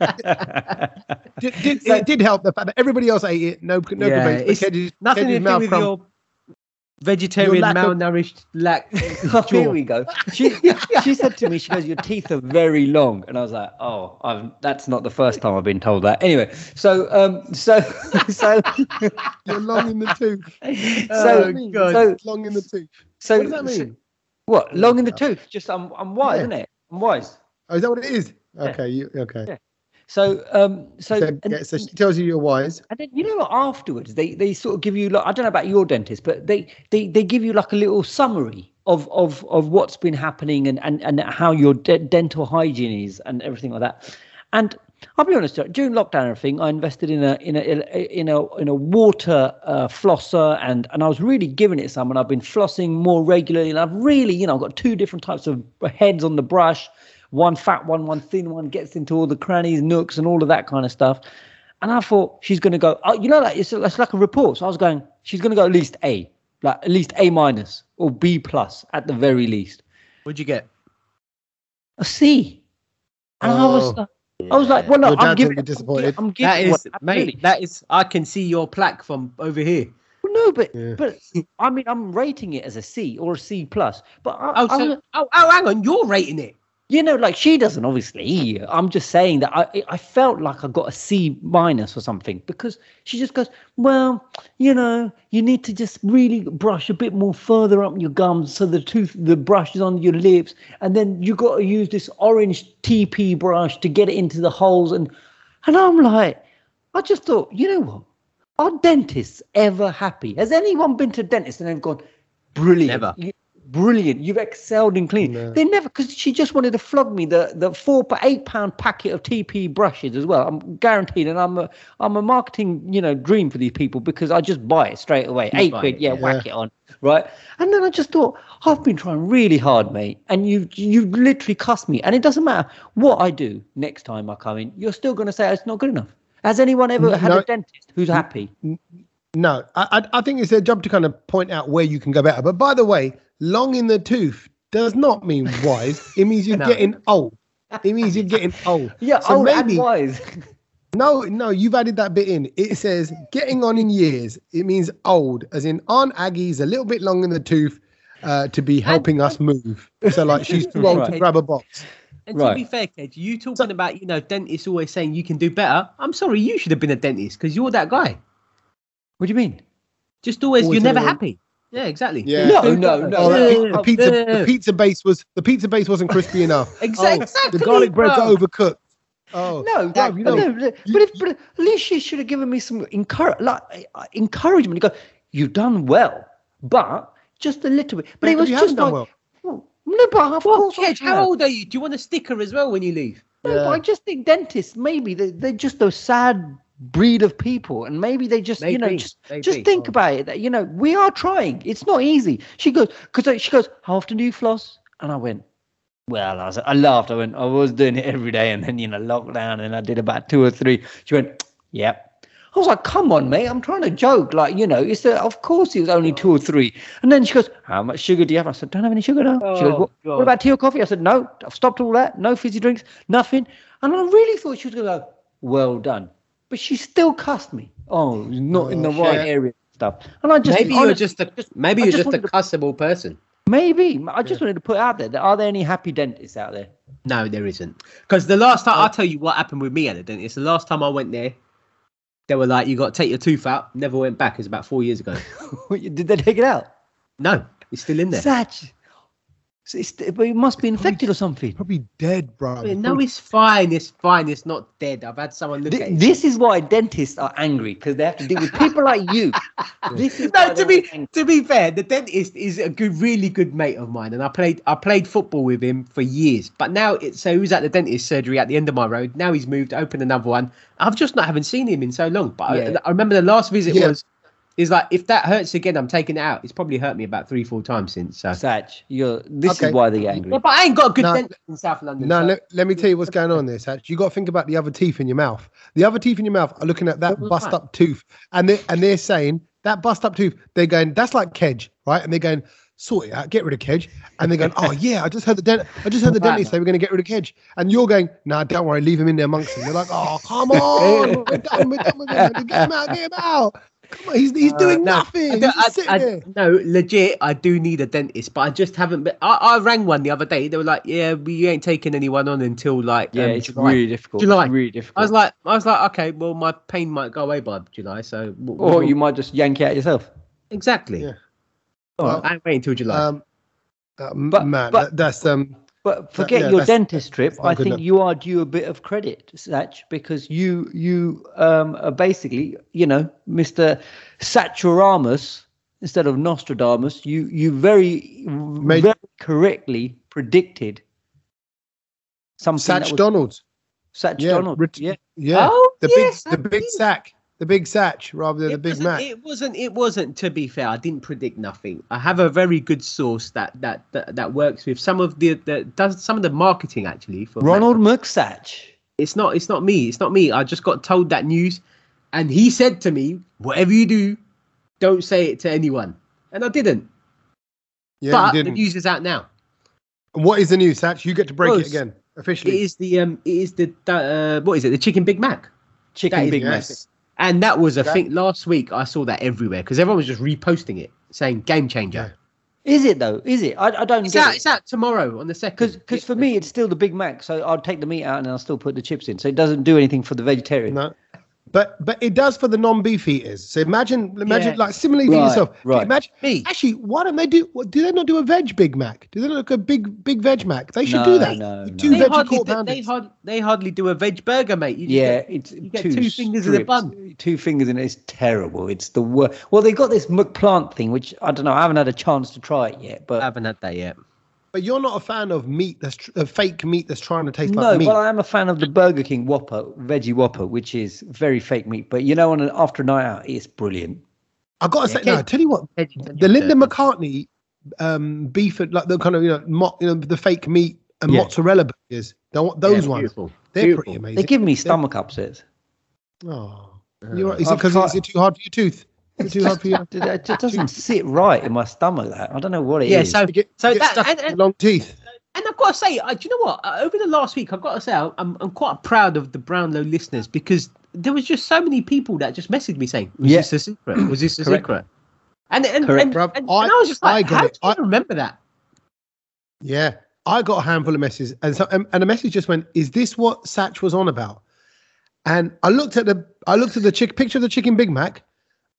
Did, did, it did help the fact that everybody else ate it. No, no Yeah, complaints. it's Nothing Kedge's to do with crumb- your vegetarian, Your lack of- malnourished lack. Oh, here we go. She she said to me, she goes, "Your teeth are very long," and I was like, "Oh, I've, that's not the first time I've been told that." Anyway, so um, so so You're long in the tooth. so Oh, God. so Long in the tooth. so What does that mean? What long in the tooth? Just I'm I'm wise, Yeah. isn't it? I'm wise. Oh, is that what it is? Okay, you okay. Yeah. So um so So, and, yeah, so she tells you you're wise. and then you know afterwards they they sort of give you like I don't know about your dentist, but they they they give you like a little summary of of of what's been happening and and and how your de- dental hygiene is and everything like that. And I'll be honest, during lockdown and everything, I invested in a in a in a in a water uh, flosser and and I was really giving it some and I've been flossing more regularly and I've really you know I've got two different types of heads on the brush, one fat one, one thin one gets into all the crannies, nooks and all of that kind of stuff. And I thought she's going to go, oh, you know, like it's, it's like a report. So I was going, she's going to go at least A, like at least A minus or B plus at the very least. What'd you get? A C. And I was, Oh. like- I was like, well, Your look, I'm dad's giving, gonna be disappointed. I'm giving, That is, well, mate. absolutely. That is. I can see your plaque from over here. Well, no, but Yeah. but I mean, I'm rating it as a C or a C plus. But I, Oh, I so, oh, oh, hang on. You're rating it. You know, like she doesn't obviously. I'm just saying that I I felt like I got a C minus or something because she just goes, well, you know, you need to just really brush a bit more further up your gums so the tooth, the brush is on your lips, and then you got to use this orange TePe brush to get it into the holes, and and I'm like, I just thought, you know what, are dentists ever happy? Has anyone been to a dentist and they've gone, brilliant? Never. You- brilliant. You've excelled in cleaning. No. They never because she just wanted to flog me the the four per eight pound packet of TePe brushes as well. I'm guaranteed, and I'm a I'm a marketing you know dream for these people because I just buy it straight away. You eight buy quid, it, yeah, yeah. whack it on, right? And then I just thought I've been trying really hard, mate, and you you literally cussed me. And it doesn't matter what I do next time I come in, you're still going to say it's not good enough. Has anyone ever had No. a dentist who's happy? No, I, I I think it's their job to kind of point out where you can go better. But by the way, long in the tooth does not mean wise. It means you're No. getting old. It means you're getting old. Yeah, So old maybe- and wise. No, no, you've added that bit in. It says getting on in years. It means old, as in Aunt Aggie's a little bit long in the tooth uh, to be helping us move. So like she's too old to grab a box. And Right. to be fair, Kedge, you talking about you know dentists always saying you can do better. I'm sorry, you should have been a dentist because you're that guy. What do you mean? Just always, Always you're never everyone- happy. Yeah, exactly. Yeah. No, no, no. Oh, that Yeah, pi- yeah, the pizza, the pizza base was the pizza base wasn't crispy enough. Exa- Oh, exactly. The garlic bread got overcooked. Oh No, bruv, you know, no, no, but, if, but at least she should have given me some encourage, like, uh, encouragement. You go, you've done well, but just a little bit. But Yeah, it was just like, done well, no, but of Well, course how old are you? Do you want a sticker as well when you leave? No, but Yeah. I just think dentists maybe they, they're just those sad breed of people, and maybe they just you know just maybe. just think Oh. about it. That you know we are trying. It's not easy. She goes because she goes, how often do you floss? And I went. Well, I, was, I laughed. I went, I was doing it every day, and then you know, lockdown, and I did about two or three. She went, "Yep." I was like, "Come on, mate! I'm trying to joke. Like, you know, it's a, of course it was only two or three. And then she goes, "How much sugar do you have?" I said, "Don't have any sugar now." she goes, Oh, what, "What about tea or coffee?" I said, "No, I've stopped all that. No fizzy drinks, nothing." And I really thought she was going to go, "Well done," but she still cussed me. Oh, not in the Oh, right area and stuff. And I just maybe you're just a just- maybe you're just just a wanted to- cussable person. maybe. I just wanted to put out there that are there any happy dentists out there? No, there isn't. Because the last time I'll oh. tell you what happened with me at the dentist. The last time I went there, they were like, "You got to take your tooth out." Never went back. It was about four years ago. Did they take it out? No, it's still in there. Such. So it's, but it must be infected or something. probably dead, bro. No, it's fine. It's fine. It's not dead. I've had someone look at it. This is why dentists are angry because they have to deal with people like you. This is no, to be angry. to be fair, the dentist is a good, really good mate of mine, and I played I played football with him for years. But now it's so he was at the dentist surgery at the end of my road. Now he's moved, opened another one. I've just not haven't seen him in so long. But Yeah. I, I remember the last visit Yeah. was is like if that hurts again, I'm taking it out. It's probably hurt me about three, four times since. So. Satch, you're. This Okay. is why they're angry. Yeah, but I ain't got a good No. dentist in South London. No, so- let, let me tell you what's going on there, Satch. You got to think about the other teeth in your mouth. The other teeth in your mouth are looking at that Right. bust up tooth, and they and they're saying that bust up tooth. They're going, that's like Kedge, right? And they're going, sort it out, get rid of Kedge. And they're going, oh yeah, I just heard the dent, I just heard the dentist say we're going to get rid of Kedge. And you're going, nah, don't worry, leave him in there amongst them. They're like, oh come on, we're done, we're done with him. Get him out, get him out. Come on, he's he's doing Uh, no, nothing. I He's just I- sitting I- there. no, legit, I do need a dentist, but I just haven't. Been, I, I rang one the other day. They were like, "Yeah, we ain't taking anyone on until like yeah, um, it's July." really difficult. July. It's really difficult. I was like, I was like, okay, well, my pain might go away by July, so w- or we'll- you might just yank it out yourself. exactly. Yeah. All right. I ain't waiting until July. Um, uh, But- man, but- that's um. But forget yeah, your dentist trip. I think enough. you are due a bit of credit, Satch, because you you um are basically, you know, Mr. Saturamus instead of Nostradamus. You you very Made- very correctly predicted something. that Satch was- Donalds. Satch Yeah, Donald. ret- yeah. Yeah. Oh, the yes, big the big sack. The big satch rather than the it Big wasn't, Mac. It wasn't. It wasn't. To be fair, I didn't predict nothing. I have a very good source that that that, that works with some of the that does some of the marketing actually for Mac. Ronald McSatch. It's not. It's not me. It's not me. I just got told that news, and he said to me, "Whatever you do, don't say it to anyone." And I didn't. yeah, but you the didn't. news is out now. What is the news, Satch? You get to break it again officially. is the um. It is the uh, what is it? The chicken Big Mac. Chicken That is Big Mac. Yes. And that was I That- thing last week. I saw that everywhere because everyone was just reposting it, saying game changer. Is it though? Is it? I, I don't It's get out. it. It's out tomorrow on the second. Because for me, it's still the Big Mac. So I'll take the meat out and I'll still put the chips in. So it doesn't do anything for the vegetarian. No. But but it does for the non-beef eaters. So imagine imagine Yeah. like similarly for Right, yourself. right. Imagine Me. actually, why don't they do? what- Do they not do a veg Big Mac? Do they not look a big big veg Mac? They should No, do that. no, Two no. They hardly, quarter do, they, hard, they hardly do a veg burger, mate. You Yeah, get- it's you get two, two fingers in the bun. Two fingers in it. It's terrible. It's the worst. Well, they got this McPlant thing, which I don't know. I haven't had a chance to try it yet, but I but haven't had that yet. But you're not a fan of meat that's tr- of fake meat that's trying to taste no. like meat. But I am a fan of the Burger King Whopper, veggie Whopper, which is very fake meat. But you know, on an after a night out, it's brilliant. I gotta Yeah, say, no. I tell you what, the Linda McCartney um, beef, and like the kind of you know, mo- you know the fake meat and Yeah. mozzarella burgers. Don't, those Yeah, ones, beautiful. they're Beautiful. pretty amazing. They give me stomach upsets. Oh, you're right. Is it because tried- is it too hard for your tooth? Is it too hard for you? It it just doesn't sit right in my stomach. That I don't know what it is. Yeah, so get, So get that- stuck and- and- long teeth. And I've got to say, uh, do you know what? Uh, over the last week, I've got to say, I'm, I'm quite proud of the Brownlow listeners because there was just so many people that just messaged me saying, "Was Yeah. this a secret? Was this a Correct. secret?" And and, Correct. and, Bruv, and, I- and I was just I like, got "How it. do you I- remember that?" Yeah, I got a handful of messages, and so and, and a message just went, "Is this what Satch was on about?" And I looked at the I looked at the chick picture of the chicken Big Mac.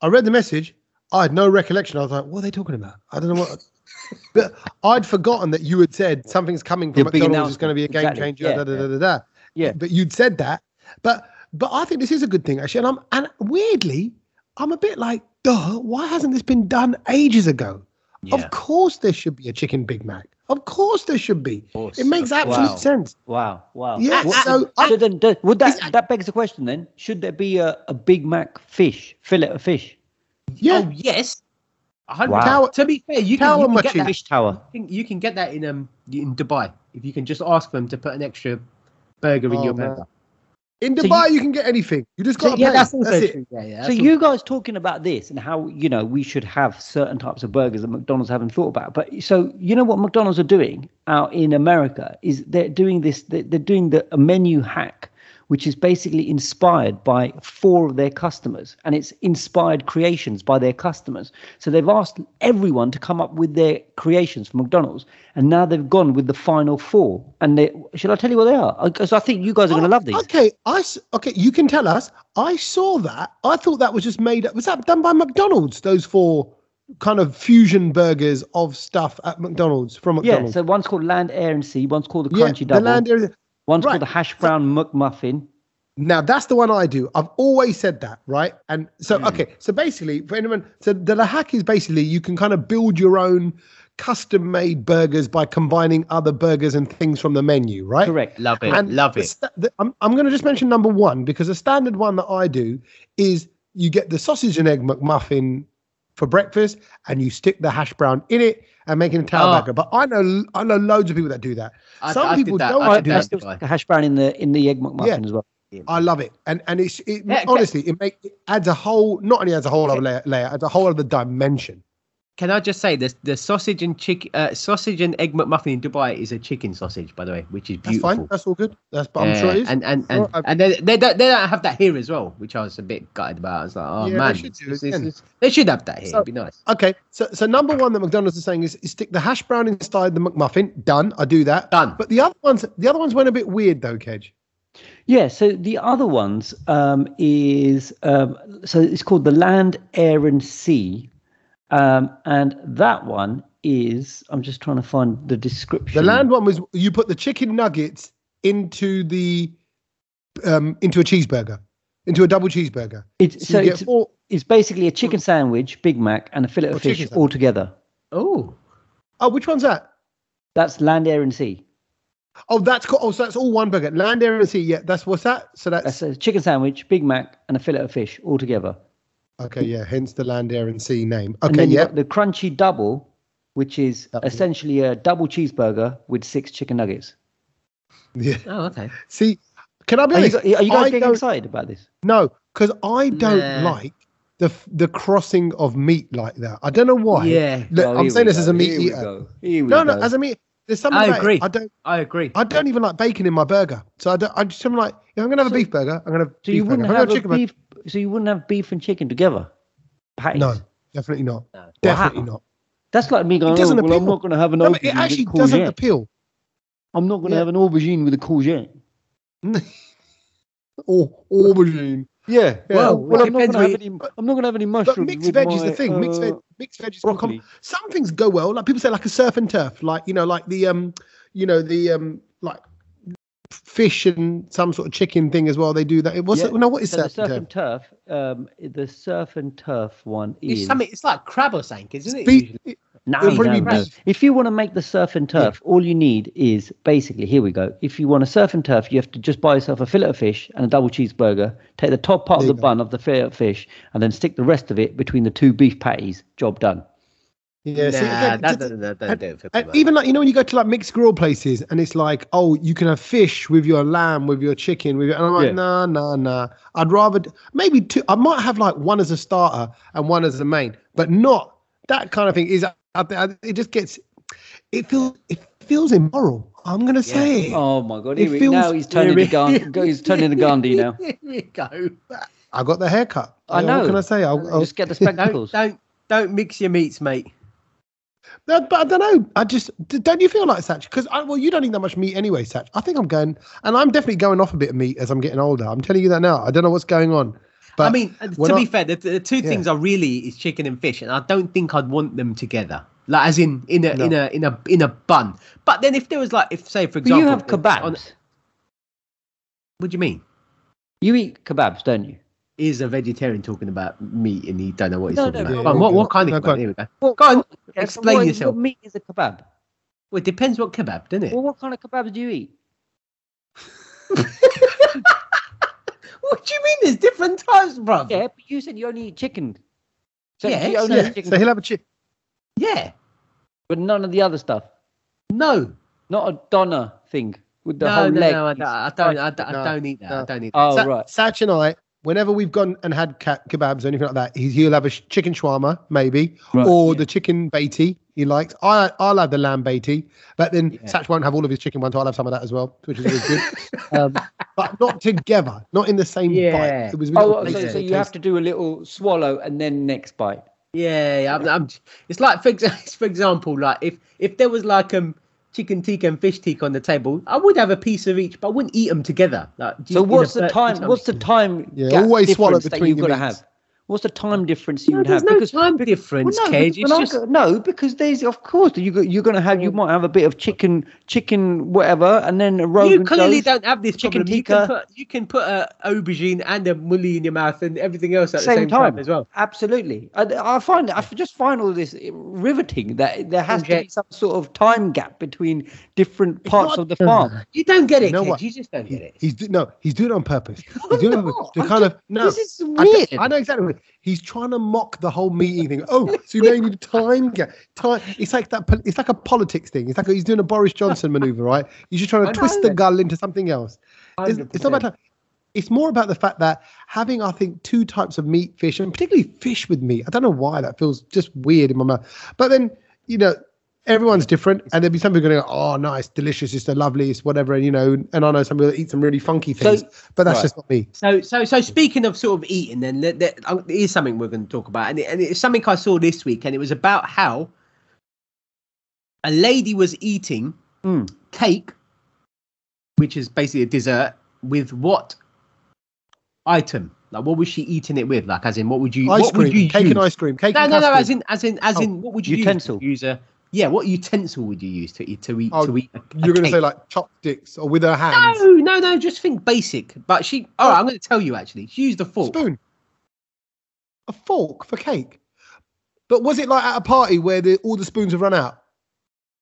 I read the message. I had no recollection. I was like, "What are they talking about?" I don't know what. but I'd forgotten that you had said something's coming from big McDonald's. It's going to be a game announcement. changer. Exactly. Da, da, Yeah, da, da, da. Yeah. But you'd said that. But but I think this is a good thing actually. And I'm and weirdly, I'm a bit like, duh. Why hasn't this been done ages ago? Of course, there should be a chicken Big Mac. Of course, there should be. course, It makes absolute Wow. sense. Wow, wow. Yeah, What- so I- so then, do- would that Is- that begs the question then? Should there be a, a Big Mac fish fillet of fish? Yeah, Oh yes. Hundred- Wow. Tower- To be fair, you can, you can get that. Fish tower. You can, you can get that in um in Dubai if you can just ask them to put an extra burger in Oh, your man. burger. In So Dubai you, can get anything. You just So, got to yeah, pay. that's That's, also it. true. Yeah, yeah. So that's you guys talking about this and how you know we should have certain types of burgers that McDonald's haven't thought about. But so you know what McDonald's are doing out in America is they're doing this. They're, they're doing the a menu hack, which is basically inspired by four of their customers, and it's inspired creations by their customers. So they've asked everyone to come up with their creations for McDonald's, and now they've gone with the final four. And they should I tell you what they are? Because I think you guys are going to oh, love these. Oh, Okay, I okay. You can tell us. I saw that. I thought that was just made up. Was that done by McDonald's? Those four kind of fusion burgers of stuff at McDonald's from McDonald's. Yeah, so one's called Land, Air, and Sea. One's called the Yeah, Crunchy the Double. land area. One's Right. called the Hash Brown McMuffin. Now that's the one I do. I've always said that, right? And so Hmm. okay, so basically for anyone, so the, the hack is basically you can kind of build your own custom-made burgers by combining other burgers and things from the menu, right? Correct. Love it. And love the it. sta- the- I'm, I'm going to just mention number one because the standard one that I do is you get the sausage and egg McMuffin for breakfast and you stick the hash brown in it and making a tower Oh. burger. But I know I know loads of people that do that. I- Some I did people that. don't I like did to do that. that. still Dubai. stick a hash brown in the in the egg McMuffin Yeah. as well. I love it, and and it's it, Yeah, ca- honestly it makes it adds a whole not only adds a whole other layer, layer adds a whole other dimension. Can I just say this? The sausage and chick, uh, sausage and egg McMuffin in Dubai is a chicken sausage, by the way, which is That's beautiful. fine. That's all good. That's but I'm Yeah, sure it is. And and and, Sure, and they, they don't they don't have that here as well, which I was a bit gutted about. I was like, oh Yeah, they man, should do this- this again. they should have that here. So- It'd be nice. Okay, so so number one that McDonald's is saying is, is stick the hash brown inside the McMuffin. Done. I do that. Done. But the other ones, the other ones went a bit weird though, Kedge. Yeah. So the other ones um, is um, so it's called the Land, Air, and Sea, um, and that one is I'm just trying to find the description. The land one was you put the chicken nuggets into the um into a cheeseburger, into a double cheeseburger. It's, So, so it's, get four. it's basically a chicken sandwich, Big Mac, and a fillet of fish all together. Oh, Oh, which one's that? That's Land, Air, and Sea. Oh, that's cool. Oh, so that's all one burger. Land, air, and sea. Yeah, that's what's that? So that's That's a chicken sandwich, Big Mac, and a fillet of fish all together. Okay. Yeah, hence the land, air, and sea name. And Okay, then yeah. the crunchy double, which is Double. essentially a double cheeseburger with six chicken nuggets. Yeah. oh, okay. See, can I be Are you, honest? are you guys I getting don't- excited about this? No, because I don't Nah. like the the crossing of meat like that. I don't know why. Yeah, Look, Oh, I'm saying we this as a meat here we eater. go, here we No, no, as a meat. There's something I agree. I don't. I agree. I don't even like bacon in my burger. So I don't. I just am like, if I'm gonna have a beef burger, I'm gonna have so beef you wouldn't If I'm have a chicken burger- beef. So you wouldn't have beef and chicken together. Patties. No, definitely not. No. Definitely Wow. not. That's like me going. It doesn't oh, well, I'm not going to have an No, aubergine it actually with doesn't courgette. appeal. I'm not going to Yeah. have an aubergine with a courgette. or aubergine. Yeah. Well, well, it I'm not gonna have you- any. I'm not gonna have any But mushrooms. mixed veg my, is the thing. mixed veg, uh, mixed veg is can broccoli. Some things go well. Like people say, like a surf and turf. Like you know, like the um, you know, the um, like fish and some sort of chicken thing as well. They do that. What's Yeah. it? No, what is So the surf surf and and turf? turf. Um, the surf and turf one It's is. something. It's like crab or something, isn't it? Be- usually? No, no, no. beef. If you want to make the surf and turf, all you need is basically here we go. If you want a surf and turf, you have to just buy yourself a fillet of fish and a double cheeseburger. Take the top part There of the go. bun of the fillet of fish, and then stick the rest of it between the two beef patties. Job done. Yeah, nah, again, that just- doesn't, that and- do it for me. And even like you know when you go to like mixed grill places and it's like oh you can have fish with your lamb with your chicken with your, and I'm like Yeah. nah nah nah I'd rather maybe two I might have like one as a starter and one as a main but not that kind of thing is I, I, it just gets it feels it feels immoral I'm gonna say it. Oh my god! It Here we, feels now he's turning very- to Gandhi. He's turning to Gandhi now. Here we go. I got the haircut I know. what can I say I'll, I'll, Just get the Don't spectacles. don't don't mix your meats, mate. No, but I don't know. I just don't you feel like Satch? Because well, you don't eat that much meat anyway, Satch. I think I'm going, and I'm definitely going off a bit of meat as I'm getting older. I'm telling you that now. I don't know what's going on. But I mean, uh, when to I- be fair, the, the two Yeah. things are really is chicken and fish, and I don't think I'd want them together, like as in in a in a in a in a bun. But then if there was like, if say for But example, you have on- kebabs. what do you mean? You eat kebabs, don't you? Is a vegetarian talking about meat and he don't know what he's No, talking no, about? yeah, on, yeah, what what kind No, of go kebab? on. Here we go. Well, Go on, Yeah, explain what- yourself. What meat is a kebab? Well, it depends what kebab, doesn't it? Well, what kind of kebabs do you eat? What do you mean? There's different types, bruv. Yeah, but you said you only eat chicken. So Yeah, you only so- eat yeah, chicken, so he'll have a chick. Yeah. but none of the other stuff. No. Not a doner thing with the no, whole no, leg. no, I piece. don't, I don't, I don't, I No, don't eat that. I don't eat that. Oh, Sa- right. Satch and I, whenever we've gone and had ca- kebabs or anything like that, he, he'll have a sh- chicken shawarma, maybe, Right, or yeah. the chicken beatty he likes. I, I'll have the lamb beatty, but then Yeah. Satch won't have all of his chicken ones, so I'll have some of that as well, which is always good. um, but not together, not in the same Yeah. bite. It was Oh, really so, Yeah. so you have to do a little swallow and then next bite. Yeah, yeah, I'm, I'm, it's like for, ex- for example, like if if there was like um chicken tikka and fish tikka on the table, I would have a piece of each, but I wouldn't eat them together. Like, So in a what's the fir- time? each other. What's the time? Yeah, gap always swallow difference that between you've your got to have? What's the time difference you No, would have? no because time Well, difference, no, Cage. because It's just go- no, because there's of course you you're gonna have you mm. might have a bit of chicken chicken whatever and then a Rogan you clearly don't have this chicken problem. You can tikka. put you can put a aubergine and a mulli in your mouth and everything else at Same the same time. time. as well. Absolutely, I, I find I just find all this riveting that there has to be some sort of time gap between different parts not- of the farm. You don't get it, You know Cage. what? You just don't get it. He's do- no, he's doing it on purpose. He's doing it on purpose to I'm kind of no. This is I, weird. I know exactly. What, he's trying to mock the whole meeting thing. Oh, so now you need a time gap. Time. It's like that. It's like a politics thing. It's like he's doing a Boris Johnson maneuver, right? He's just trying to twist the gull into something else. It's, it's not 100%. about. It's more about the fact that having, I think, two types of meat, fish, and particularly fish with meat. I don't know why that feels just weird in my mouth. But then, you know, everyone's different, and there'll be some people going, "Oh, nice, delicious, it's the loveliest, whatever." And you know, and I know some people that eat some really funky So- things, but that's right. just not me. So, so, so speaking of sort of eating, then there, there, is something we're going to talk about, and, it, and it's something I saw this week, and it was about how a lady was eating Mm. cake, which is basically a dessert, with what item? Like, what was she eating it with? Like, as in, what would you? Ice what cream, would you cake use? and ice cream, cake No, no, no. As in, as in, as Oh, in, what would you utensil. use? Use a yeah. What utensil would you use to eat to eat Oh, to eat? a- You're going to say like chopsticks or with her hands. no, no, no. Just think basic. But she. Right, I'm going to tell you actually. She used a fork. Spoon. A fork for cake. But was it like at a party where the, all the spoons have run out?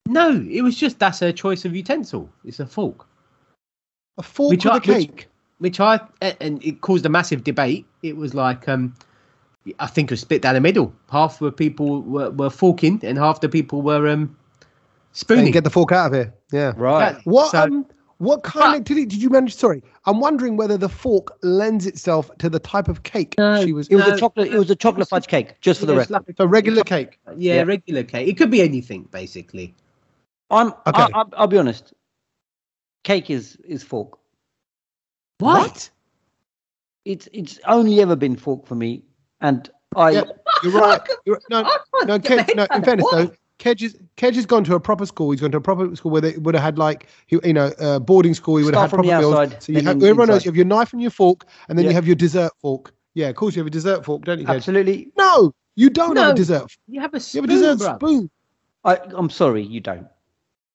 No, it was just that's her choice of utensil. It's a fork, A fork Which with I- a cake. which I and it caused a massive debate. It was like um, I think it was split down the middle. Half the people were, were forking, and half the people were um, spooning. And get the fork out of here. Yeah. Right. What So- um what kind of did it, did you manage? Sorry, I'm wondering whether the fork lends itself to the type of cake No, she was. It was No, a chocolate. It was a chocolate fudge cake, just for the Yeah, it's record. like So regular cake. yeah, Yeah. regular cake. It could be anything basically. I'm. Okay. I, I, I'll be honest. Cake is is fork. What? It's it's only ever been fork for me, and I. Yeah, you're right. You're, no, no, Kedge, no. In fairness, though, Kedge, is, Kedge has gone to a proper school. He's gone to a proper school where they would have had like you you know uh, boarding school. He would have Start had proper meals. outside, So you have in- everyone knows you have your knife and your fork, and then Yeah. you have your dessert fork. Yeah, of course you have a dessert fork, don't you, Kedge? Absolutely. No, you don't have a dessert. fork. You have a You spoon, have a dessert bruv. spoon. I, I'm sorry, you don't.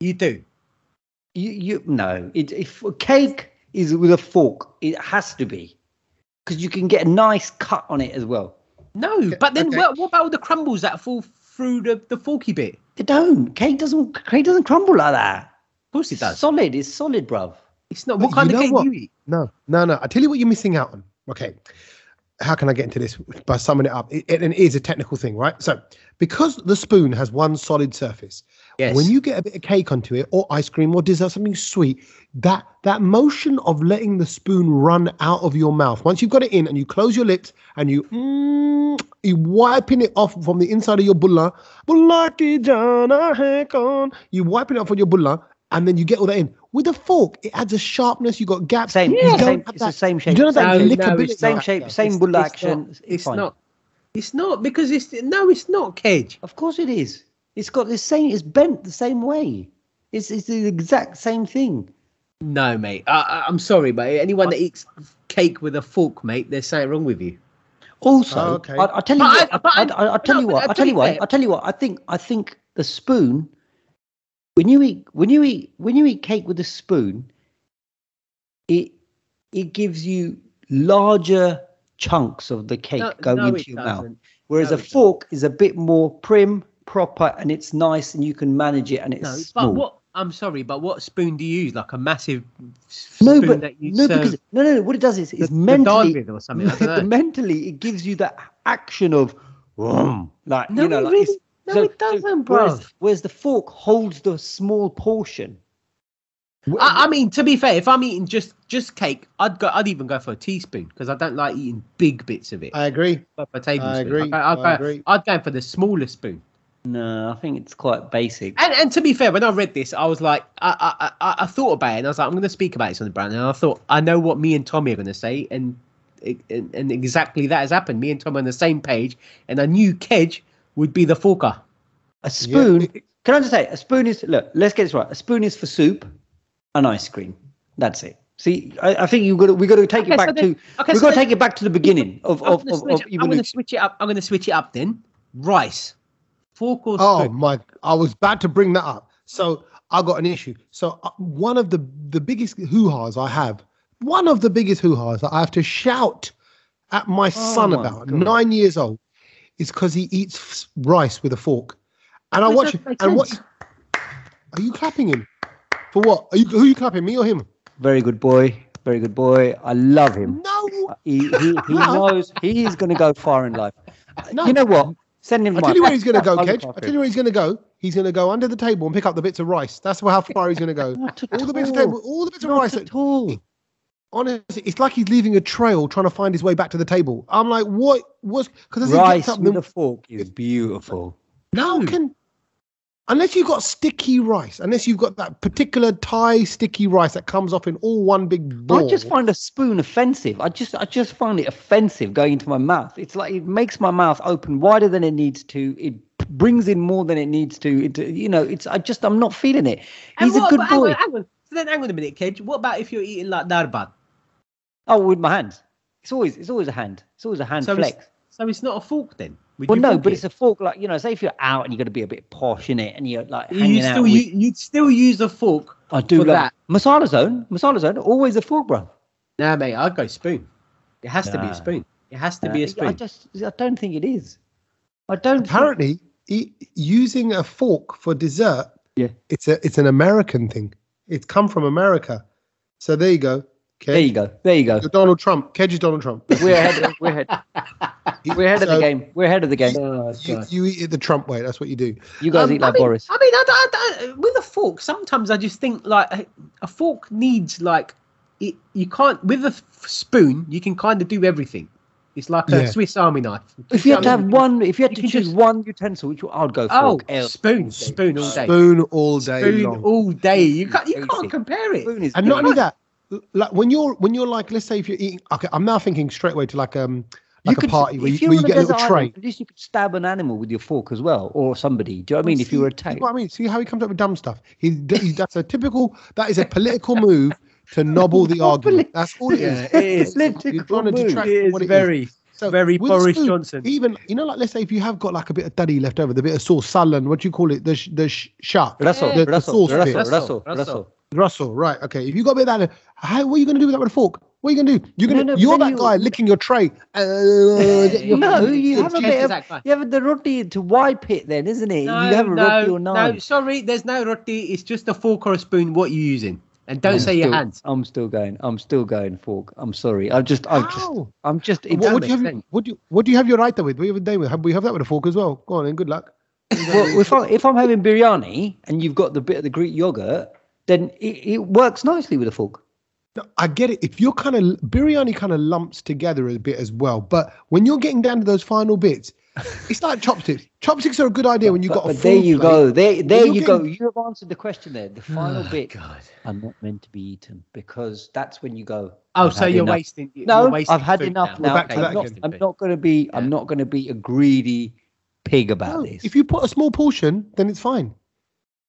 You do. You, you no. It, if a cake is with a fork, it has to be because you can get a nice cut on it as well. No, but then okay. what, what about all the crumbles that fall through the, the forky bit? Of They don't. Cake doesn't. Cake doesn't crumble like that. Of course it It's does. solid. It's solid, bruv. It's not. But What kind of cake what? do you eat? No, no, no. I tell you what you're missing out on. Okay. How can I get into this by summing it up? It, it, it is a technical thing, right? So, because the spoon has one solid surface, Yes. when you get a bit of cake onto it, or ice cream, or dessert, something sweet, that that motion of letting the spoon run out of your mouth, once you've got it in, and you close your lips, and you mm, you wiping it off from the inside of your bulla, bulla ki jana hai kaun. you wiping it off on your bulla, and then you get all that in with a fork. It adds a sharpness. You got gaps. Same. You don't same have it's the same shape. You don't have that No, no, lickability. it's same not. shape. Same It's- bull it's action. not. It's, It's not. It's not because it's no. It's not cage. Of course it is. It's got the same. It's bent the same way. It's it's the exact same thing. No, mate. I, I, I'm sorry, but anyone that eats cake with a fork, mate, there's something wrong with you. Also, Oh, okay. I, I tell you But what. I- I, I- I, I, tell no, you what. I I tell you think what. I tell you what. I think I think the spoon. When you eat when you eat when you eat cake with a spoon, it it gives you larger chunks of the cake No, going no, into your mouth. doesn't. Whereas No, a it doesn't. fork is a bit more prim, proper, and it's nice, and you can manage it, and it's No, small. but what? I'm sorry, but what spoon do you use? Like a massive s- no, spoon but that you no, serve because no, no, no. What it does is the, it's the mentally, with or something. I don't know. mentally, it gives you that action of, vroom, like No, you know, it like really- it's, no, it doesn't, whereas, bruv. whereas the fork holds the small portion. I, I mean, to be fair, if I'm eating just just cake, I'd go. I'd even go for a teaspoon because I don't like eating big bits of it. I agree. Go a tablespoon. I agree, I'd, go- I'd, I agree. I'd go for the smaller spoon. No, I think it's quite basic. And and to be fair, when I read this, I was like, I I, I, I thought about it, and I was like, I'm going to speak about this on the brand, and I thought I know what me and Tommy are going to say, and, and and exactly that has happened. Me and Tommy are on the same page, and I knew Kedge would be the forker. A spoon. it- can I just say, a spoon is look. Let's get this right. A spoon is for soup, and ice cream. That's it. See, I, I think you got to, we got to take Okay, it back so then- to okay, we so got to take it back to the beginning of I'm of gonna of, of I'm going to switch it up. I'm going to switch it up then. Rice, fork or Oh spoon? my! I was about to bring that up. So I got an issue. So uh, one of the the biggest hoo ha's I have, one of the biggest hoo ha's that I have to shout at my son Oh my about, God. nine years old, is because he eats rice with a fork, and I watch doesn't him. And what? Are you clapping him? For what? Are you who are you clapping? Me or him? Very good boy. Very good boy. I love him. No. He he, he No. knows he is going to go far in life. No. You know what? Send him. I'll tell you where he's going to go, Kedge. I'll tell you where he's going to go. He's going to go under the table and pick up the bits of rice. That's how far he's going to go. Not All the bits of table, all the bits of rice. at that- all. honestly, it's like he's leaving a trail trying to find his way back to the table. I'm like, what? What's because Rice with then, a fork is beautiful. how No. can unless you've got sticky rice, unless you've got that particular Thai sticky rice that comes off in all one big ball. I just find a spoon offensive. I just I just find it offensive going into my mouth. It's like it makes my mouth open wider than it needs to. It brings in more than it needs to. It, you know, it's I just I'm not feeling it. And He's a good about- hang boy. on, hang on. So then, hang on a minute, Kedge. What about if you're eating like darbat? Oh, with my hands. It's always it's always a hand. It's always a hand So flex. it's, so it's not a fork then? Would Well, no, but it? it's a fork. Like you know, say if you're out and you're going to be a bit posh in it, and you're like you hanging out. still With, you, you'd still use a fork. I do for love that. masala zone. Masala zone. Always a fork, bro. Nah, mate, I'd go spoon. It has to be a spoon. It has to Uh, be a spoon. I just I don't think it is. I don't. think- apparently e- using a fork for dessert. Yeah. it's a it's an American thing. It's come from America. So there you go. There you go. There you go. You're Donald Trump. Kedge is Donald Trump. We're ahead. Of, we're ahead. We're ahead of the game. We're ahead of the game. Oh, You, God. you eat it the Trump way. That's what you do. You guys Um, eat like I mean, Boris. I mean, I, I, I, with a fork, sometimes I just think like a, a fork needs like it. You can't with a spoon. You can kind of do everything. It's like a Yeah. Swiss Army knife. If you had to have one, if you had you to choose just- one utensil, which one- I'd go oh, fork. L. spoon, spoon all day, Spoon all day spoon long. all day. You can't, you can't compare it. Spoon is and not only that l- like when you're when you're like let's say if you're eating okay i'm now thinking straight away to like um like a party where you, you're where you get a little tray. island, At least you could stab an animal with your fork as well, or somebody. Do you know what I mean? if you See- were see attacked, what I mean, see how he comes up with dumb stuff. He, he that's a typical. That is a political move to nobble the argument. That's all it is. Yeah, it is. You're trying to Political detract It from is what it is. very, So very Boris food, Johnson. Even you know, like let's say if you have got like a bit of duddy left over, the bit of sauce, salad, what do you call it? The sh- the sh- shark, Russell, the, the Russell, sauce bit. Russell, Russell, Russell. Russell. Russell, right? Okay, if you got a bit of that, how, what are you going to do with that with a fork? What are you going to do? You're gonna, No, no, you're that you- guy licking your tray. Uh, your- No, you have a Change bit to of that you have the roti to wipe it, then, isn't it? you have a roti or no, naan. no, sorry, there's no roti. It's just a fork or a spoon. What you using? And don't I'm say your hands. I'm still going. I'm still going fork. I'm sorry. I'm just. I'm just. I'm just. What, what do you have? makes sense. What do you what do you have your raita with? What do you have a day with? Have we have that with a fork as well? Go on, then. Good luck. well, if I if I'm having biryani and you've got the bit of the Greek yogurt, then it, it works nicely with a fork. I get it. If you're kind of biryani, kind of lumps together a bit as well. But when you're getting down to those final bits, it's like chopsticks. Chopsticks are a good idea when you've But, got a but there you plate. go. There, there you're you go. You have answered the question there. The final Oh, bit God. are not meant to be eaten because that's when you go. Oh, "I've so you're enough." wasting. you're No, wasting I've had enough We're now. back to I'm not. I'm not going to be. Yeah. I'm not going to be a greedy pig about No, this. if you put a small portion, then it's fine.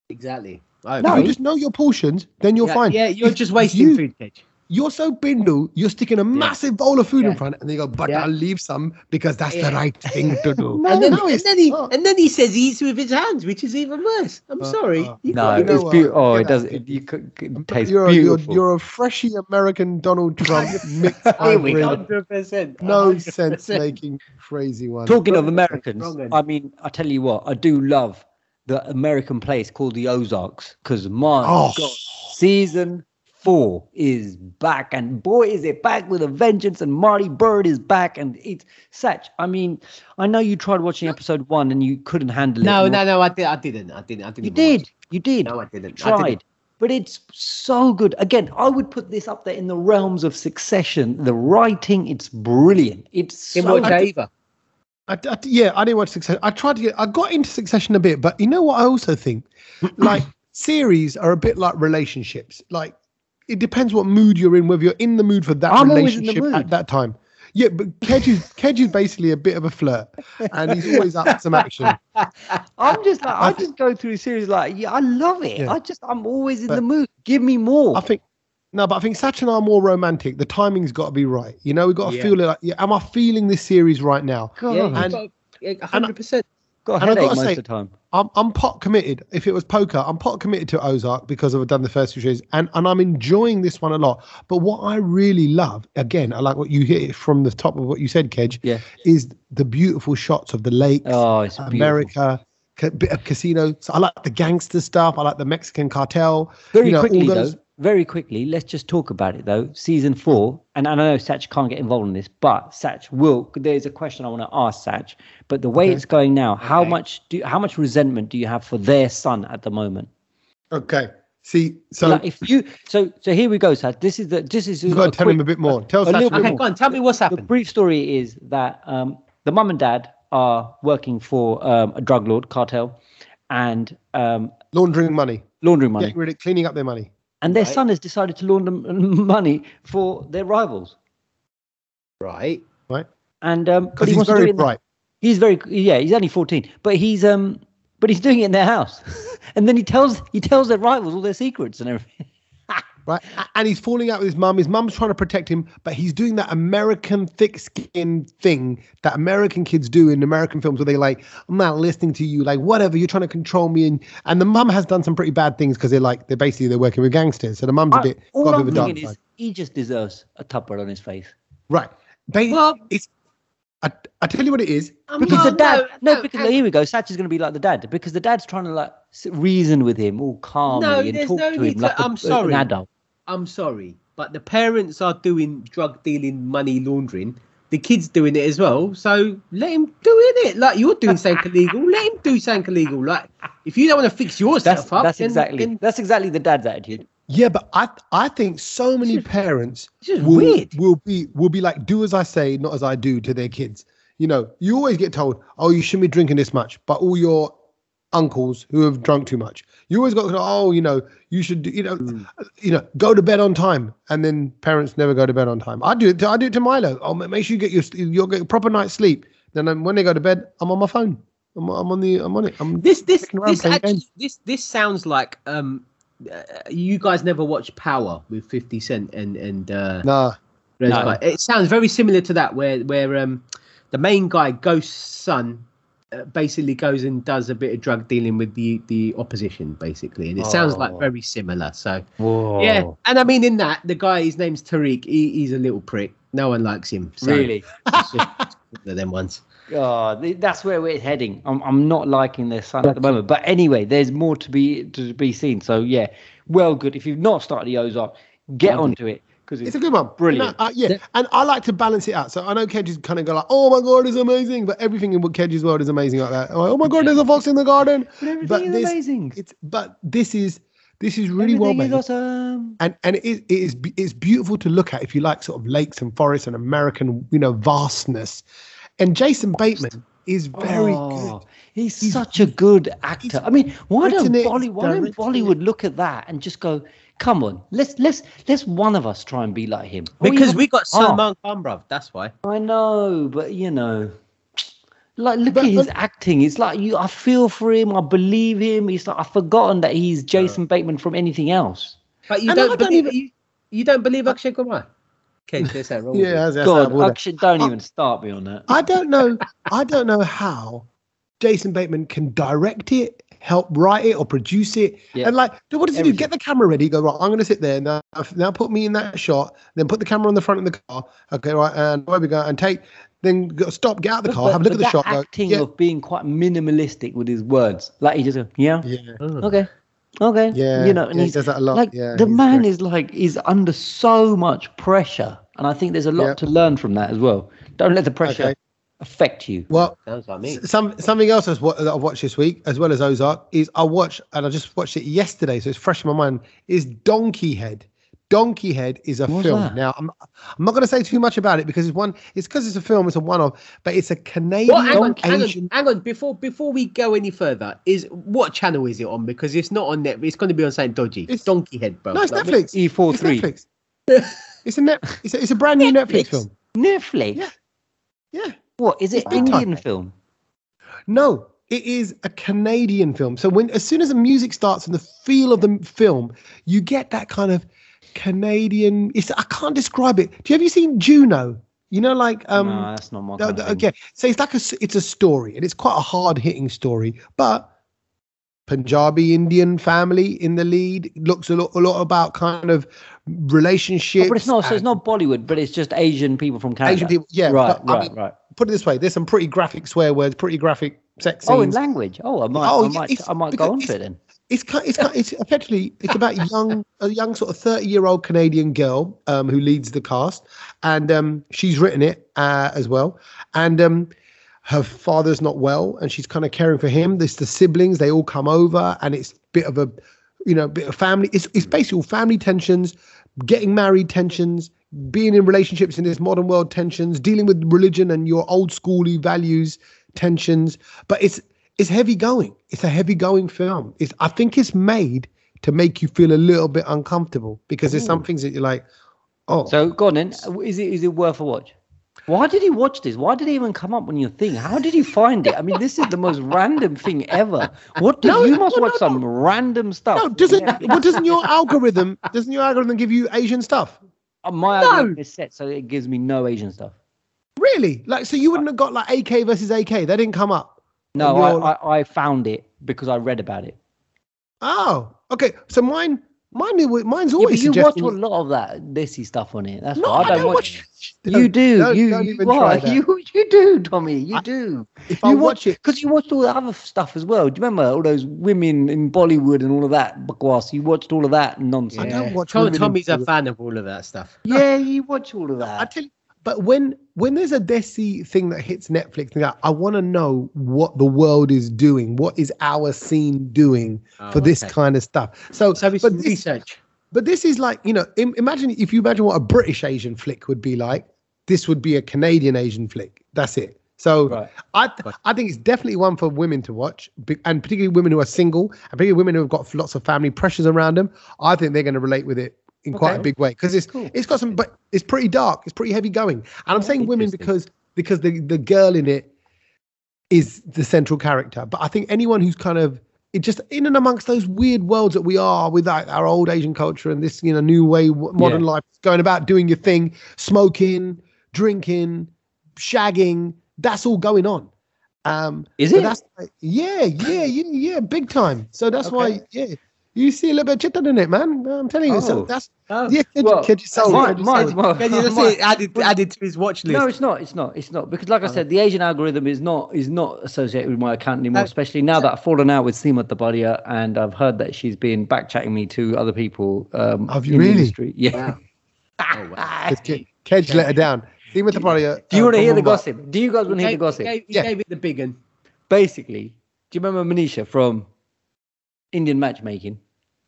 Exactly. Oh, No, you just know your portions, then you're yeah, fine. Yeah, you're If just wasting you- food, Kedge. You're so bindle, you're sticking a massive bowl of food in Yeah. front, and they go, "But Yeah. I'll leave some because that's Yeah. the right thing to do." No, and then, no, and then he not. and then he says he eats with his hands, which is even worse. I'm Uh, sorry. uh, no, you know it's beautiful. Oh, it does. out. It, you could, it tastes you're, a, you're, you're a freshy American Donald Trump mixed Here we with 100%. no sense making crazy one. Talking of Americans. I mean, I tell you what, I do love the American place called the Ozarks because my Oh. God, season four is back, and boy, is it back with a vengeance! And Marty Byrde is back, and it's such I mean, I know you tried watching episode one and you couldn't handle No, it. no, no. No I did. I didn't. I didn't. I didn't. you even watch did, you did. No, I didn't. You I tried. didn't. But it's so good. Again, I would put this up there in the realms of Succession. The writing, it's brilliant. It's so watch it either. I, I- yeah, I didn't watch Succession. I tried to get. I got into Succession a bit, but you know what? I also think, like series are a bit like relationships. Like it depends what mood you're in, whether you're in the mood for that I'm always in the relationship at that time. Yeah, but Kedge is Kedge is basically a bit of a flirt, and he's always up for some action. I'm just like I, I just go through a series like yeah, I love it. Yeah. I just I'm always in But- the mood. Give me more. I think no, but I think Satch and I are more romantic. The timing's got to be right. You know, we've got to Yeah. feel it. Like, yeah, am I feeling this series right now? God, Yeah, And- got- 100%. got a and I headache gotta most say- of the time. I'm I'm pot committed. If it was poker, I'm pot committed to Ozark because I've done the first two series, and and I'm enjoying this one a lot. But what I really love, again, I like what you hit it from the top of what you said, Kedge, Yeah. is the beautiful shots of the lakes, Oh, it's. America, ca- bit of casino. So I like the gangster stuff. I like the Mexican cartel. Very you know, all quickly those- though, very quickly, let's just talk about it though. Season four, and I know Satch can't get involved in this, but Satch will. There's a question I want to ask Satch. But the way Okay. it's going now, how Okay. much do how much resentment do you have for their son at the moment? Okay. See, so like if you so so here we go, Satch. This is the this is you've a got to tell quick- him a bit more. Tell a Satch little a bit bit Okay, more. go on. Tell me what's the brief story is that um, the mum and dad are working for um, a drug lord cartel and um, Laundering money, laundering money, getting rid of cleaning up their money. And their Right. son has decided to launder m- money for their rivals. Right. Right. And um, but Because he he's wants to do very it in the- bright. He's very yeah. He's only fourteen, but he's um, but he's doing it in their house, and then he tells he tells their rivals all their secrets and everything. right? And he's falling out with his mum. His mum's trying to protect him, but he's doing that American thick skin thing that American kids do in American films where they're like, I'm not listening to you, like whatever, you're trying to control me. And and the mum has done some pretty bad things because they're like they're basically they're working with gangsters. So the mum's a bit all got a I'm bit of a dark side. is he just deserves a tupper on his face. Right. Ba- Well- it's I, I tell you what it is. Um, because Well, the dad, no, no, because here we go. Satch is going to be like the dad because the dad's trying to like reason with him all calmly No, and talk no to him to- like a- I'm an sorry. adult. I'm sorry, but the parents are doing drug dealing, money laundering. The kids doing it as well. So let him do it. Like you're doing something illegal, let him do something illegal. Like if you don't want to fix yourself That's up, that's then- exactly then that's exactly the dad's attitude. Yeah, but I I think so many This is- parents this is will, weird. will be will be like do as I say, not as I do to their kids. You know, you always get told, oh, you shouldn't be drinking this much, but all your uncles who have drunk too much, You always got to go, oh, you know, you should, you know, Mm. you know, go to bed on time, and then parents never go to bed on time. I do it. To, I do it to Milo. Oh, ma- make sure you get your you'll get a proper night's sleep. Then when they go to bed, I'm on my phone. I'm, I'm on the. I'm on it. I'm This this this actually, games. this this sounds like um, uh, you guys never watched Power with Fifty Cent and and uh, nah. Rosebud. It sounds very similar to that, where where um, the main guy, Ghost's son, Uh, basically goes and does a bit of drug dealing with the the opposition, basically, and it sounds like Oh. very similar. So Whoa. yeah, and I mean in that the guy, his name's Tariq. He, he's a little prick. No one likes him. So Really? it's just them ones. Oh, that's where we're heading. I'm, I'm not liking their son at the moment. But anyway, there's more to be to be seen. So yeah, well, good. If you've not started the Ozark, get onto it because It's a good one. Brilliant. No, uh, yeah, and I like to balance it out. So I know Kedge's kind of go like, "Oh my god, it's amazing," but everything in Kedge's world is amazing like that. I'm like, oh my god, there's a fox in the garden. But everything But is this- amazing. It's but this is this is really well made. is awesome. and and it is it is it's beautiful to look at if you like sort of lakes and forests and American you know vastness. And Jason Bateman is very Oh, good. He's, He's- such a good actor. I mean, why don't Bolly, why don't Bollywood look at that and just go, "Come on, let's let's let's one of us try and be like him." Because even- we got. Salman Khan, bruv. That's why. I know, but you know, like look But- at his but- acting. It's like you, I feel for him. I believe him. It's like I've forgotten that he's Jason Bateman from anything else. But you And don't, don't believe even- you, you don't believe Akshay Kumar. Okay, there's that wrong. Yeah, that's, that's God, out of don't even start me on that. I don't know. I don't know how Jason Bateman can direct it, help write it, or produce it. Yeah. And like, what does he do? Get the camera ready. Go right. I'm going to sit there now. Now put me in that shot. Then put the camera on the front of the car. Okay, right. And where we go? And take. Then stop. Get out of the car. but- have a look at but the that shot. Go, acting yeah, of being quite minimalistic with his words, like he just, go, yeah, yeah, Oh. okay, okay, yeah. you know, and yeah, he he's does that a lot. like yeah, the man great. is like is under so much pressure, and I think there's a lot Yeah. to learn from that as well. Don't let the pressure Okay. Affect you. Well, Sounds like me. Some something else that I've watched this week, as well as Ozark, is I watched and I just watched it yesterday, so it's fresh in my mind. Is Donkeyhead? Donkey Head is a What's film. that? Now I'm I'm not going to say too much about it because it's one. It's because it's a film. It's a one-off, but it's a Canadian Well, hang on, hang on, hang on. Before before we go any further, is what channel is it on? Because it's not on Netflix. It's going to be on something dodgy. It's- It's Donkeyhead, bro. No, it's Like, Netflix. E4 It's three. Netflix. it's a net. It's a, it's a brand new Netflix, Netflix? film. Netflix. Yeah. Yeah. What is it? It's big time. Indian film? No, it is a Canadian film. So when as soon as the music starts and the feel of the film, you get that kind of Canadian. It's I can't describe it. Do you have you seen Juno? You know, like um. no, that's not my. no, Kind no, of okay, so it's like a it's a story and it's quite a hard hitting story, but Punjabi Indian family in the lead looks a lot a lot about kind of relationships. Oh, but it's not. So it's not Bollywood, but it's just Asian people from Canada. Asian people. Yeah, Right, but, I right, mean, right. Put it this way: there's some pretty graphic swear words, pretty graphic sex scenes. Oh, in language. Oh, I might. Oh, I might. I might go on to it then. it's kind, it's kind, it's effectively it's about young a young sort of 30 year old canadian girl um who leads the cast and um she's written it uh, as well and um her father's not well and she's kind of caring for him there's the siblings they all come over and it's a bit of a you know bit of family it's, it's basically all family tensions getting married tensions being in relationships in this modern world tensions dealing with religion and your old schooly values tensions but it's it's heavy going it's a heavy going film it's i think it's made to make you feel a little bit uncomfortable because there's some things that you're like oh So go on then. Is it is it worth a watch? Why did he watch this? Why did it even come up on your thing? How did he find it? I mean, this is the most random thing ever. What do No, you must no, watch no, some random stuff? no doesn't what doesn't your algorithm doesn't your algorithm give you asian stuff Uh, my No. is set so it gives me no Asian stuff. really like so you wouldn't uh, have got like ak versus ak they didn't come up No, I, I, I found it because I read about it. oh okay so mine mine mine's always but you watch a lot of that dissy stuff on it. That's no, why I don't watch. You do. Don't- you don't you even try that. You you do, Tommy. You I- do. If I you watch it, because you watched all the other stuff as well. Do you remember all those women in Bollywood and all of that? Bakwas. You watched all of that nonsense. I don't watch. Tom, Tommy's a fan of all of that stuff. Yeah, you watch all of I that. tell you, but when when there's a Desi thing that hits Netflix, and that, I want to know what the world is doing. What is our scene doing Oh, for this okay. kind of stuff? So, So it's but this, research. but this is like you know, Im- imagine if you imagine what a British Asian flick would be like. This would be a Canadian Asian flick. That's it. So Right. I th- I think it's definitely one for women to watch, and particularly women who are single, and particularly women who have got lots of family pressures around them. I think they're going to relate with it in quite a big way because it's Cool. it's got some, but it's pretty dark. It's pretty heavy going, and I'm saying women because because the the girl in it is the central character. But I think anyone who's kind of it just in and amongst those weird worlds that we are with our, our old Asian culture and this you know new way modern Yeah. life going about doing your thing, smoking, drinking, shagging, that's all going on. Um, Is it? That's yeah, yeah, yeah, yeah, big time. So that's why yeah, you see a little bit of chitta in it, man. I'm telling you. So Oh. that's Oh. yeah, kid, Well, kid, soul, mine- kid, mine's soul. more- Can you just mine- say added added to his watch list? No, it's not. It's not. It's not because, like I said, the Asian algorithm is not is not associated with my account anymore. No. Especially now that I've fallen out with Seema Taparia, and I've heard that she's been backchatting me to other people. Um, Have you in really? industry. Yeah. Oh, wow. It's Kedge let her down. See with the uh, Do you want to hear the Mumbai. gossip? Do you guys want to hear the He gossip? gave, he Yeah. gave it the big one. Basically, do you remember Manisha from Indian matchmaking?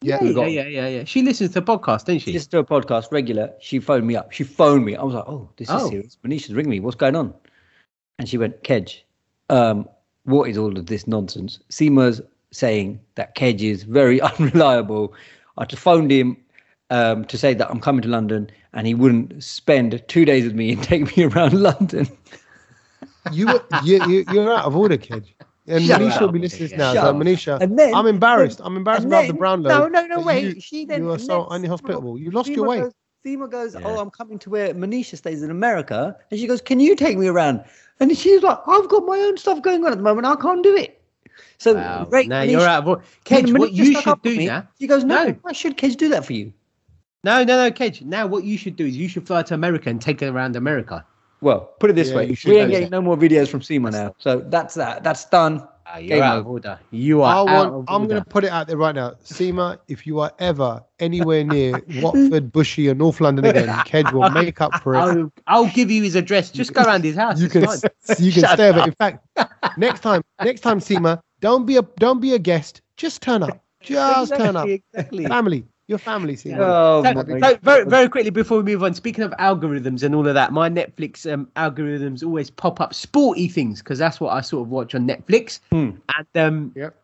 Yeah, Yeah, yeah, yeah, yeah. She listens to a podcast, doesn't She she? listens to a podcast regular. She phoned me up. She phoned me. I was like, oh, this is Oh. serious. Manisha's ringing me. What's going on? And she went, Kedge, um, what is all of this nonsense? Seema's saying that Kedge is very unreliable. I just phoned him um, to say that I'm coming to London and he wouldn't spend two days with me and take me around London. You, were- you, you, you're out of order, Kedge. And Shut Manisha will be listening now. So. Manisha, And then- I'm embarrassed. I'm embarrassed about the then- brown no, no, no, wait. You, She then you are so inhospitable. You lost Seema your way. Goes, Seema goes, Yeah. oh, I'm coming to where Manisha stays in America. And she goes, can you take me around? And she's like, I've got my own stuff going on at the moment. I can't do it. So, Wow. Ray- No, Manisha- you're out of Kedge, what you should do me, now. She goes, no, No. why should Kedge do that for you? No, no, no, Kedge. Now, what you should do is you should fly to America and take her around America. Well, put it this Yeah, way. you We ain't do getting no more videos from Seema now. So that's that. That's done. Game you're out of order. You I are out want, of I'm going to put it out there right now. Seema, if you are ever anywhere near Watford, Bushey, or North London again, Kedge will make up for it. I'll, I'll give you his address. Just go around his house. You it's can fine. you can stay over. up. In fact, next time, next time, Seema, don't be a don't be a guest. Just turn up. Just turn up. Exactly. Family, your family, Seema. Oh, So, so very, very quickly before we move on, speaking of algorithms and all of that, my Netflix um, algorithms always pop up sporty things because that's what I sort of watch on Netflix. Hmm. And um, Yep.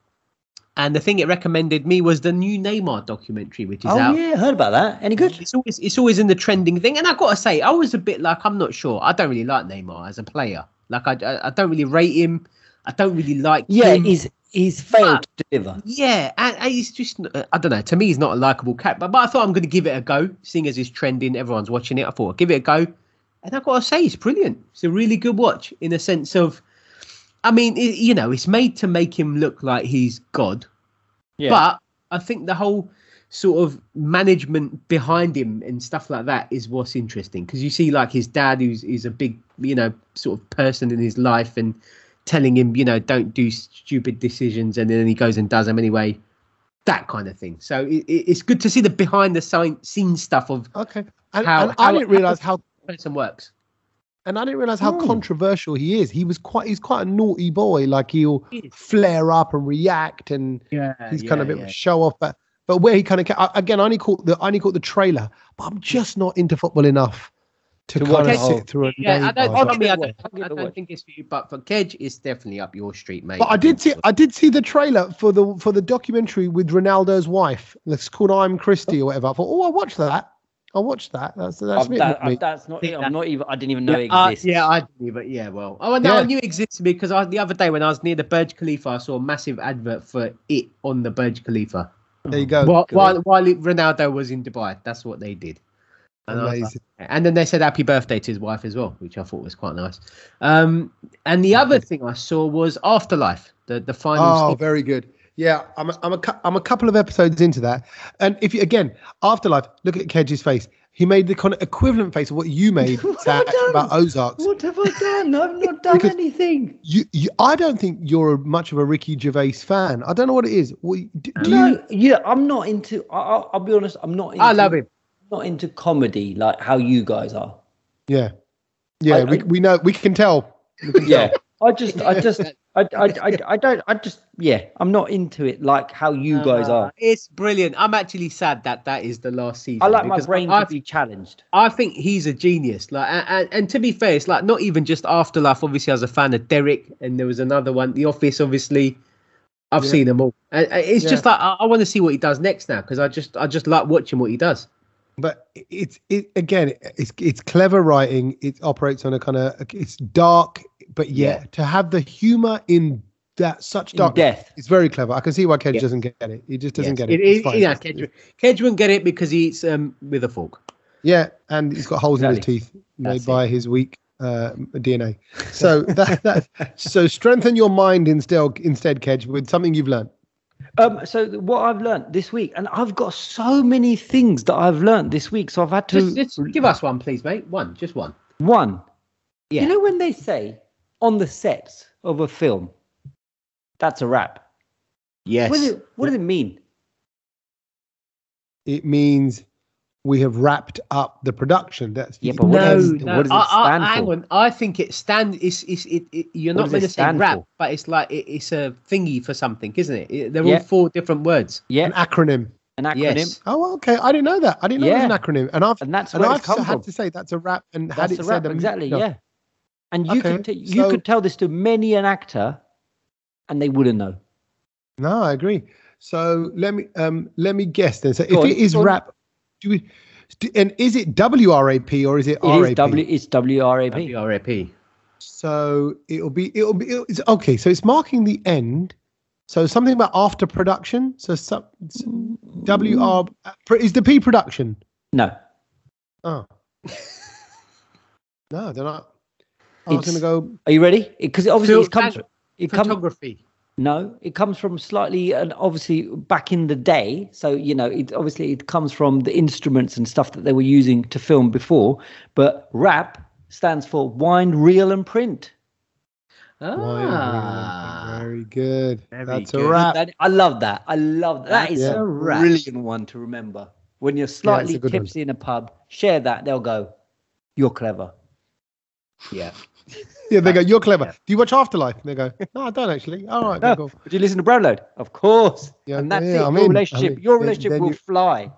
and the thing it recommended me was the new Neymar documentary, which is Oh, out. yeah. Heard about that. Any good? It's always it's always in the trending thing, and I gotta say, I was a bit like I'm not sure. I don't really like Neymar as a player. Like I, I, I don't really rate him. I don't really like. Yeah, him. he's he's failed to deliver. Yeah, and, and he's just, uh, I don't know, to me, he's not a likable cat, but, but I thought I'm going to give it a go, seeing as it's trending, everyone's watching it. I thought, I'd give it a go. And I've got to say, it's brilliant. It's a really good watch in a sense of, I mean, it, you know, it's made to make him look like he's God, Yeah. but I think the whole sort of management behind him and stuff like that is what's interesting because you see like his dad who's is a big you know sort of person in his life and telling him you know don't do stupid decisions and then he goes and does them anyway that kind of thing so it, it- it's good to see the behind the scene scenes stuff of Okay. And, How- and I how- didn't realize how how person works and I didn't realize how Hmm. controversial he is. He was quite he's quite a naughty boy. Like he'll He flare up and react and yeah he's kind of a bit of a show off. But but where he kind of again, I only caught the I only caught the trailer, but I'm just not into football enough to, To kind watch of the sit through a yeah, I don't, I'll I, give mean, it I a don't, watch. I'll give I don't think it's for you, but for Kedge, it's definitely up your street, mate. But I did see I did see the trailer for the for the documentary with Ronaldo's wife. It's called I'm Christie or whatever. I thought, oh, I watched that. I watched that. That's that's that- me. I've- that's not. think I'm not even. I didn't even know yeah, it uh, exists. yeah, I do, but yeah, well, oh, no, Yeah. I knew it existed because I, the other day when I was near the Burj Khalifa, I saw a massive advert for it on the Burj Khalifa. There you go. while, while while Ronaldo was in Dubai, that's what they did. And, like- and then they said happy birthday to his wife as well, which I thought was quite nice. Um, and the other thing I saw was Afterlife, the the final. Oh, season. very good. Yeah, I'm a, I'm a I'm a couple of episodes into that, and if you again Afterlife, look at Kedge's face. He made the kind of equivalent face of what you made What Zach, about Ozarks. What have I done? I've not done anything. You, you, I don't think you're much of a Ricky Gervais fan. I don't know what it is. What, do, do no, you? yeah, I'm not into. I, I'll, I'll be honest. I'm not. Into, I love him. Not into comedy like how you guys are. Yeah, yeah. I- we, I- we know. We can tell. We can Yeah. tell. I just, I just, I, I, I, I don't, I just, yeah, I'm not into it like how you guys Uh, are. It's brilliant. I'm actually sad that that is the last season. I like my because brain I, to be challenged. I think he's a genius. Like, and, and, and to be fair, it's like not even just Afterlife. Obviously, I was a fan of Derek, and there was another one, The Office. Obviously, I've Yeah. seen them all, and and it's Yeah. just like I, I want to see what he does next now because I just I just like watching what he does. But it's it again it's it's clever writing it operates on a kind of it's dark but yeah, Yeah. to have the humor in that such dark death. it's very clever i can see why Kedge Yeah. doesn't get it he just doesn't Yes. get it, It, it, yeah, Kedge, Kedge won't get it because he eats um, with a fork. yeah and he's got holes in his teeth made That's by his weak uh, dna so that, that so strengthen your mind instead instead Kedge with something you've learned Um, so what I've learned this week, and I've got so many things that I've learned this week, so I've had to Just, just give us one, please, mate. One, just one. one. Yeah. You know when they say on the sets of a film, that's a wrap. Yes. What, does it, what does it mean? it means we have wrapped up the production that's Yeah, but what no, does- no. what does it I, I, stand hang for? on. I think it stand. It's, it's, it, it, you're What not going to say wrap, for? but it's like it, it's a thingy for something, isn't it? It- They're Yeah. all four different words. Yeah, an acronym an acronym, Yes. oh okay i didn't know that i didn't know it was an acronym and i've and that's and where i've it's come had from. to say that's a wrap and had it a wrap, said a exactly. million- Yeah, and you Okay, could t- you so- could tell this to many an actor, and they wouldn't know. No, I agree. So let me um let me guess then. So Go if on, it is go on. rap, do we? do- And is it WRAP or is it It RAP? is W. It's WRAP. WRAP. So it'll be it'll be it'll, it's okay. So it's marking the end. So something about after production. So some WR uh, is the P production. No, Oh no, they're not. I was gonna go. are you ready? Because obviously Phil- it comes. phot- It comes. Photography. No, it comes from slightly, and obviously back in the day. So you know, it obviously it comes from the instruments and stuff that they were using to film before. But rap stands for wind, reel, and print. Ah. Very good. Very That's good. a wrap. That- I love that. I love that. That is Yeah. a brilliant one to remember. When you're slightly good one. tipsy in a pub, share that. They'll go, "You're clever." Yeah. Yeah, they go. You're clever. Yeah. Do you watch Afterlife? And they go. No, I don't actually. All right, No, cool. Would you listen to Brownload? Of course. Yeah, and that's yeah, it. I'm your in, relationship, I'm your Then- relationship then will you- fly.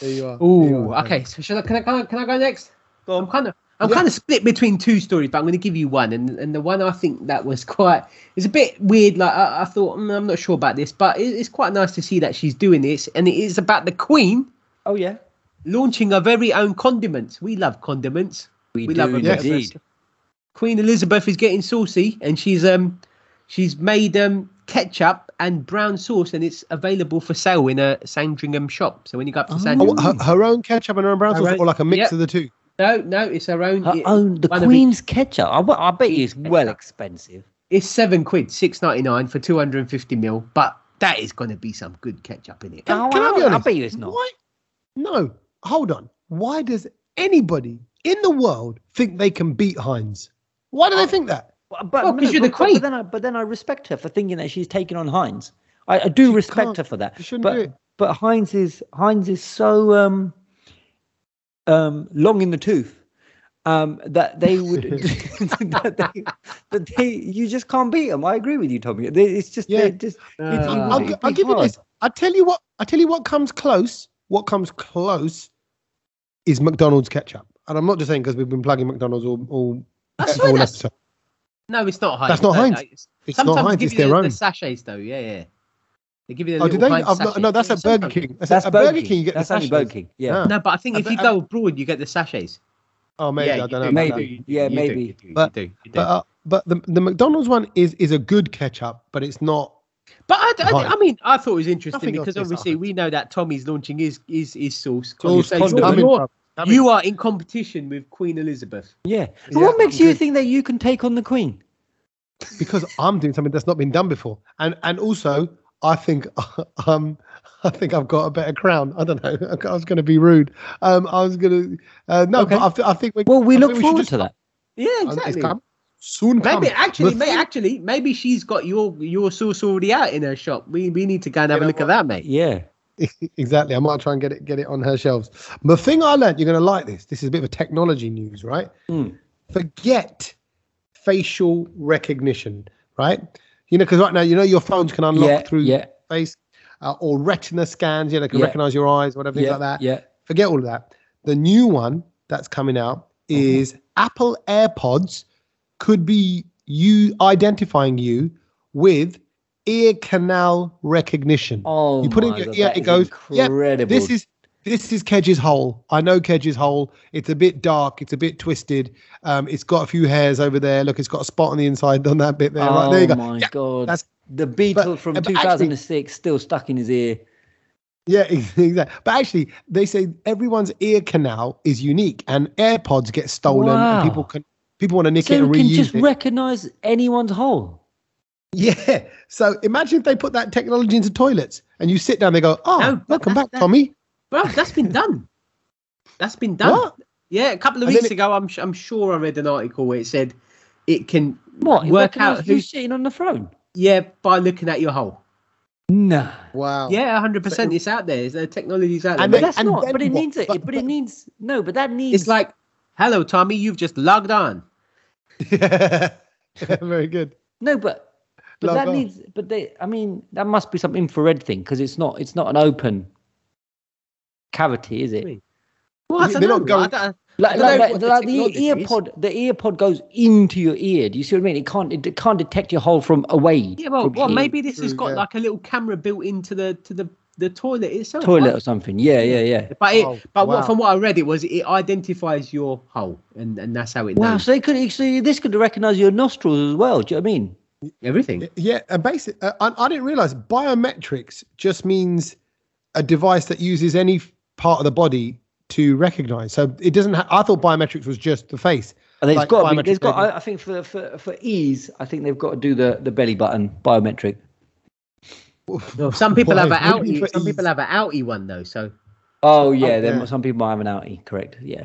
There you are. There you Ooh. are. Okay. So should I? Can I? Can I, can I go next? Go I'm kind of. I'm Yeah. kind of split between two stories, but I'm going to give you one, and and the one I think that was quite. It's a bit weird. Like I, I thought, mm, I'm not sure about this, but it, it's quite nice to see that she's doing this, and it is about the Queen Oh yeah, launching her very own condiments. We love condiments. we, We do love a bit of indeed. Queen Elizabeth is getting saucy, and she's um she's made um ketchup and brown sauce, and it's available for sale in a Sandringham shop. So when you go up to Oh. Sandringham, Oh, her, her own ketchup and her own brown Her sauce, own- or like a mix yep. of the two. no, no, it's her own. Her it- own, the one of it- Queen's ketchup. I, bet- I bet you it's well expensive. It's seven quid, six ninety nine for two hundred and fifty mil, but that is going to be some good ketchup in it. Can, Oh, can I be I- I bet you it's not. Why? No, hold on. Why does anybody in the world think they can beat Heinz? Why do they think that? But, but, Well, 'cause you're the but- but Queen. then I, but then I respect her for thinking that she's taking on Heinz. I, I do She respect her for that. You shouldn't but do it. but Heinz is Heinz is so um um long in the tooth um that they would that, they, that they you just can't beat them. I agree with you, Tommy. They, it's just Yeah. they just it's, Uh, it I'll, it'd I'll be give you this. I tell you what. I tell you what comes close. What comes close is McDonald's ketchup, and I'm not just saying because we've been plugging McDonald's all all, I all that's- episode. No, it's not Heinz. That's not No, Heinz. no, it's- It's Sometimes not they Heinz. give It's you the, their the own. sachets though. Yeah, yeah. They give you the Oh, did little they? Heinz I've not, sachets. no, that's Yeah, at Burger sometimes. King. That's, That's at Burger Burger King. You get That's the only sachets. Burger King. Yeah. Yeah. No, but I think if you go abroad, you get the sachets. Oh, maybe yeah, I don't know. Maybe. that. Yeah, you maybe. do, you But- do, you do. But uh, but the the McDonald's one is is a good ketchup, but it's not. But I, I, I mean, I thought it was interesting Nothing because obviously we know that Tommy's launching his his, his sauce. Sauce, So condom, you're- you're- bruv, coming. you are in competition with Queen Elizabeth. Yeah. Yeah, what makes you good. think that you can take on the Queen? because I'm doing something that's not been done before, and and also I think um I think I've got a better crown. I don't know. I was going to be rude. Um, I was going to uh, no, Okay. but I, th- I think we. Well, we I look think should forward just- to that. Yeah, it's exactly. come. Soon come. Maybe actually, The may, thing- actually, maybe she's got your your sauce already out in her shop. We we need to go and have You a know look at that, mate. Yeah. exactly. I might try and get it get it on her shelves. The thing I learned, you're going to like this. This is a bit of a technology news, right? Mm. Forget facial recognition, right? You know, because right now, you know, your phones can unlock Yeah, through yeah. face uh, or retina scans. You know, can Yeah. recognize your eyes, whatever things like that. yeah. Forget all of that. The new one that's coming out Uh-huh. is Apple AirPods could be you identifying you with ear canal recognition. Oh, you put in your God, ear, it goes. Yeah, incredible. this is this is Kedge's hole. I know Kedge's hole. It's a bit dark. It's a bit twisted. Um, it's got a few hairs over there. Look, it's got a spot on the inside on that bit there. right oh there you go. my Yeah, god! that's- the beetle but- from but actually- 2006 still stuck in his ear. Yeah, exactly. But actually, they say everyone's ear canal is unique, and AirPods get stolen, Wow. and people can people want to nick So it you and can just it. recognize anyone's hole. Yeah. So imagine if they put that technology into toilets, and you sit down, they go, "Oh, No, welcome that's- back, Tommy." Bro, that's been done. That's been done. What? Yeah, a couple of And then weeks it- ago, I'm I'm sure I read an article where it said it can What? Work out who's sitting on the throne? yeah by looking at your hole. No. Wow. Yeah, hundred percent. It's out there. The technology's out there. And But then- that's and not. But it what? needs it. But- But, it needs no. But that needs. it's like, hello, Tommy, you've just logged on. Very good. no, but but Log that needs. But they. I mean, that must be some infrared thing because it's not. It's not an open cavity, is it? Really? Well, I They're don't going- I Like, like, like, the like the technology ear pod, the ear pod goes into your ear. Do you see what I mean? It can't, it can't detect your hole from away. yeah, well, well, here. maybe this has got yeah. like a little camera built into the to the the toilet itself. toilet right? or something. Yeah, yeah, yeah. But it, Oh, but wow. what, from what I read, it was it identifies your hole, and and that's how it Wow, knows so they could, so this could recognize your nostrils as well. Do you know what I mean? Everything. Yeah, and basic. Uh, I, I didn't realize biometrics just means a device that uses any part of the body to recognize. So it doesn't. Ha- I thought biometrics was just the face. And there's Like got, to be, biometric there's got. I, I think for, for for ease, I think they've got to do the the belly button biometric. Well, some people Why? have an What do you mean outie. for Some people have an outie one though. So, Oh yeah, then yeah. some people have an outie. Correct. Yeah.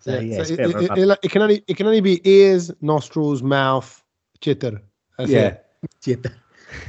so yeah, so it, bit of a it- it- it can only it can only be ears, nostrils, mouth, chitter. That's yeah. it.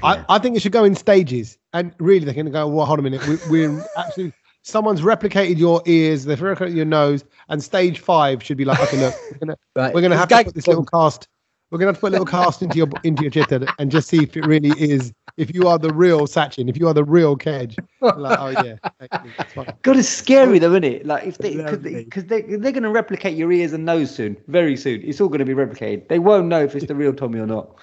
I, I think it should go in stages. And really, they're going to go, well, hold a minute. We, we're actually, someone's replicated your ears, they've replicated your nose, and stage five should be like, okay, look, we're going to Right. to have to put this little cast. We're going to have to put a little cast into your into your chitter and just see if it really is. If you are the real Sachin, if you are the real Kedge, like, oh yeah, actually, that's fine. God, it's scary though, isn't it? Like if they because they, they they're going to replicate your ears and nose soon, very soon. It's all going to be replicated. They won't know if it's the real Tommy or not.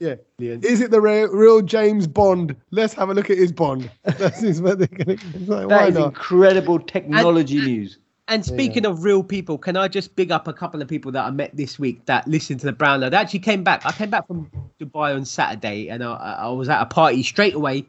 Yeah. Is it the real, real James Bond? Let's have a look at his Bond. That's his, what they're gonna, like, That why is not? incredible technology news. And speaking of real people, can I just big up a couple of people that I met this week that listened to the Brown Load? They actually came back. I came back from Dubai on Saturday, and I, I was at a party straight away,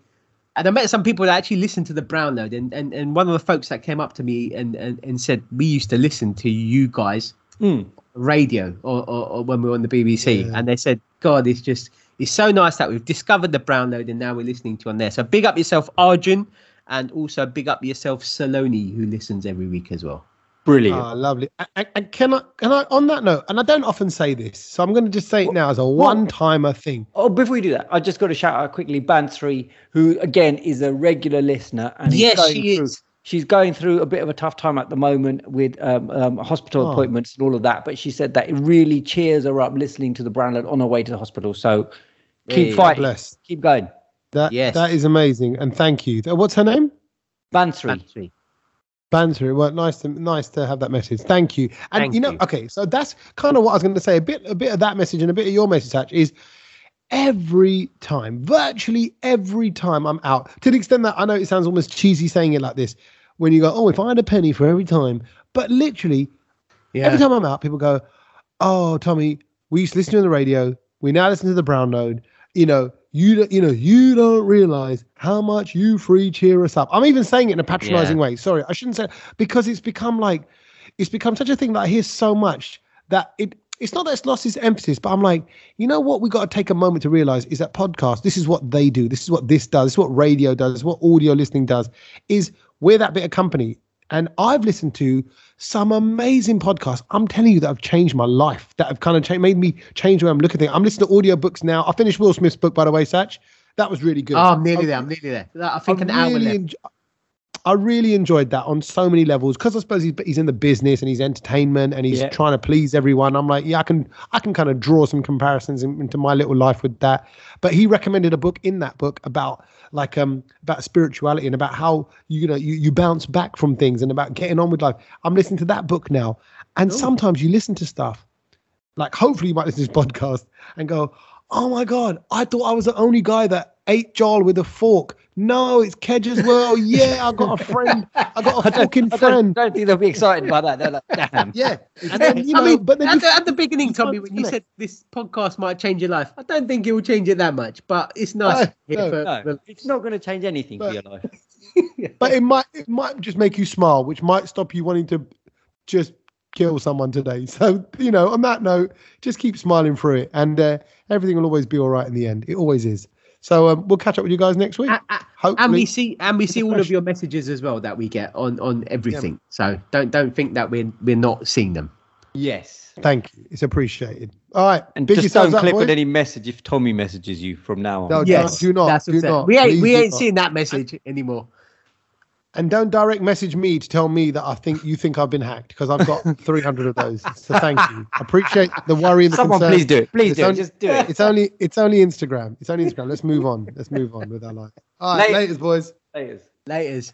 and I met some people that actually listened to the Brown Load. And and, and one of the folks that came up to me and, and, and said, "We used to listen to you guys Mm. radio or, or, or when we were on the BBC," and they said, "God, it's just it's so nice that we've discovered the Brown Load, and now we're listening to you on there." So big up yourself, Arjun. And also big up yourself, Saloni, who listens every week as well. Brilliant. Ah, lovely. And, and- and can I, can I, on that note, and I don't often say this, so I'm going to just say it now as a one-timer thing. Oh, before we do that, I just got to shout out quickly Bantry, who again is a regular listener, and Yes, going she through, is. She's going through a bit of a tough time at the moment with um, um, hospital Oh. appointments and all of that. But she said that it really cheers her up listening to the Brownload on her way to the hospital. So keep Hey, fighting, Bless. keep going. That Yes. that is amazing, and thank you. Uh, What's her name? Bantry. Bantry. Banter. Well, nice to nice to have that message. Thank you. And Thank you know, you. okay, so that's kind of what I was going to say. A bit, a bit of that message and a bit of your message, Hatch, is every time, virtually every time I'm out, to the extent that I know it sounds almost cheesy saying it like this, when you go, oh, if I had a penny for every time, but literally Yeah. every time I'm out, people go, "Oh, Tommy, we used to listen to the radio. We now listen to the Brown Load. You know, you don't, you know, you don't realize how much you free cheer us up." I'm even saying it in a patronizing way. Sorry, I shouldn't say because it's become like it's become such a thing that I hear so much that it. It's not that it's lost its emphasis, but I'm like, you know what? We got to take a moment to realize is that podcast. This is what they do. This is what this does. This is what radio does. This is what audio listening does. Is we're that bit of company. And I've listened to some amazing podcasts. I'm telling you that have changed my life, that have kind of cha- made me change the way I'm looking at things. I'm listening to audiobooks now. I finished Will Smith's book, by the way, Satch. That was really good. Oh, I'm nearly I- there. I'm nearly there. I I think an hour really left. enj- I really enjoyed that on so many levels because I suppose he's, he's in the business and he's entertainment and he's Yeah. trying to please everyone. I'm like, yeah, I can I can kind of draw some comparisons in, into my little life with that. But he recommended a book in that book about like um about spirituality and about how you know you, you bounce back from things and about getting on with life. I'm listening to that book now, and Ooh. sometimes you listen to stuff like hopefully you might listen to this podcast and go, oh my god, I thought I was the only guy that ate Jarl with a fork. No, it's Kedge as well. Yeah, I got a friend. I got a fucking I don't, friend. don't think they'll be excited by that. They're like, damn. Yeah, and And then then, you I mean, but then at, you, the, at the beginning, Tommy, when you connect. said this podcast might change your life, I don't think it will change it that much. But it's nice. No, here no, for- No, it's not going to change anything for your life. but it might it might just make you smile, which might stop you wanting to just kill someone today. So you know, on that note, just keep smiling through it, and uh, everything will always be all right in the end. It always is. So um, we'll catch up with you guys next week. A- a- Hopefully, and we see and we see all of your messages as well that we get on on everything. So don't don't think that we're we're not seeing them. Yes. thank you. It's appreciated. All right, And big just don't yourselves up, click on any message if Tommy messages you from now on. No, Yes, do not. That's do not. We ain't Please we ain't not. seeing that message anymore. And don't direct message me to tell me that I think you think I've been hacked because I've got 300 of those. So thank you. I appreciate the worry and the Someone concern. please do it. Please It's do it. Just do it. It's only it's only Instagram. It's only Instagram. Let's move on. Let's move on with our life. All right, Late- laters, boys. Laters. Laters.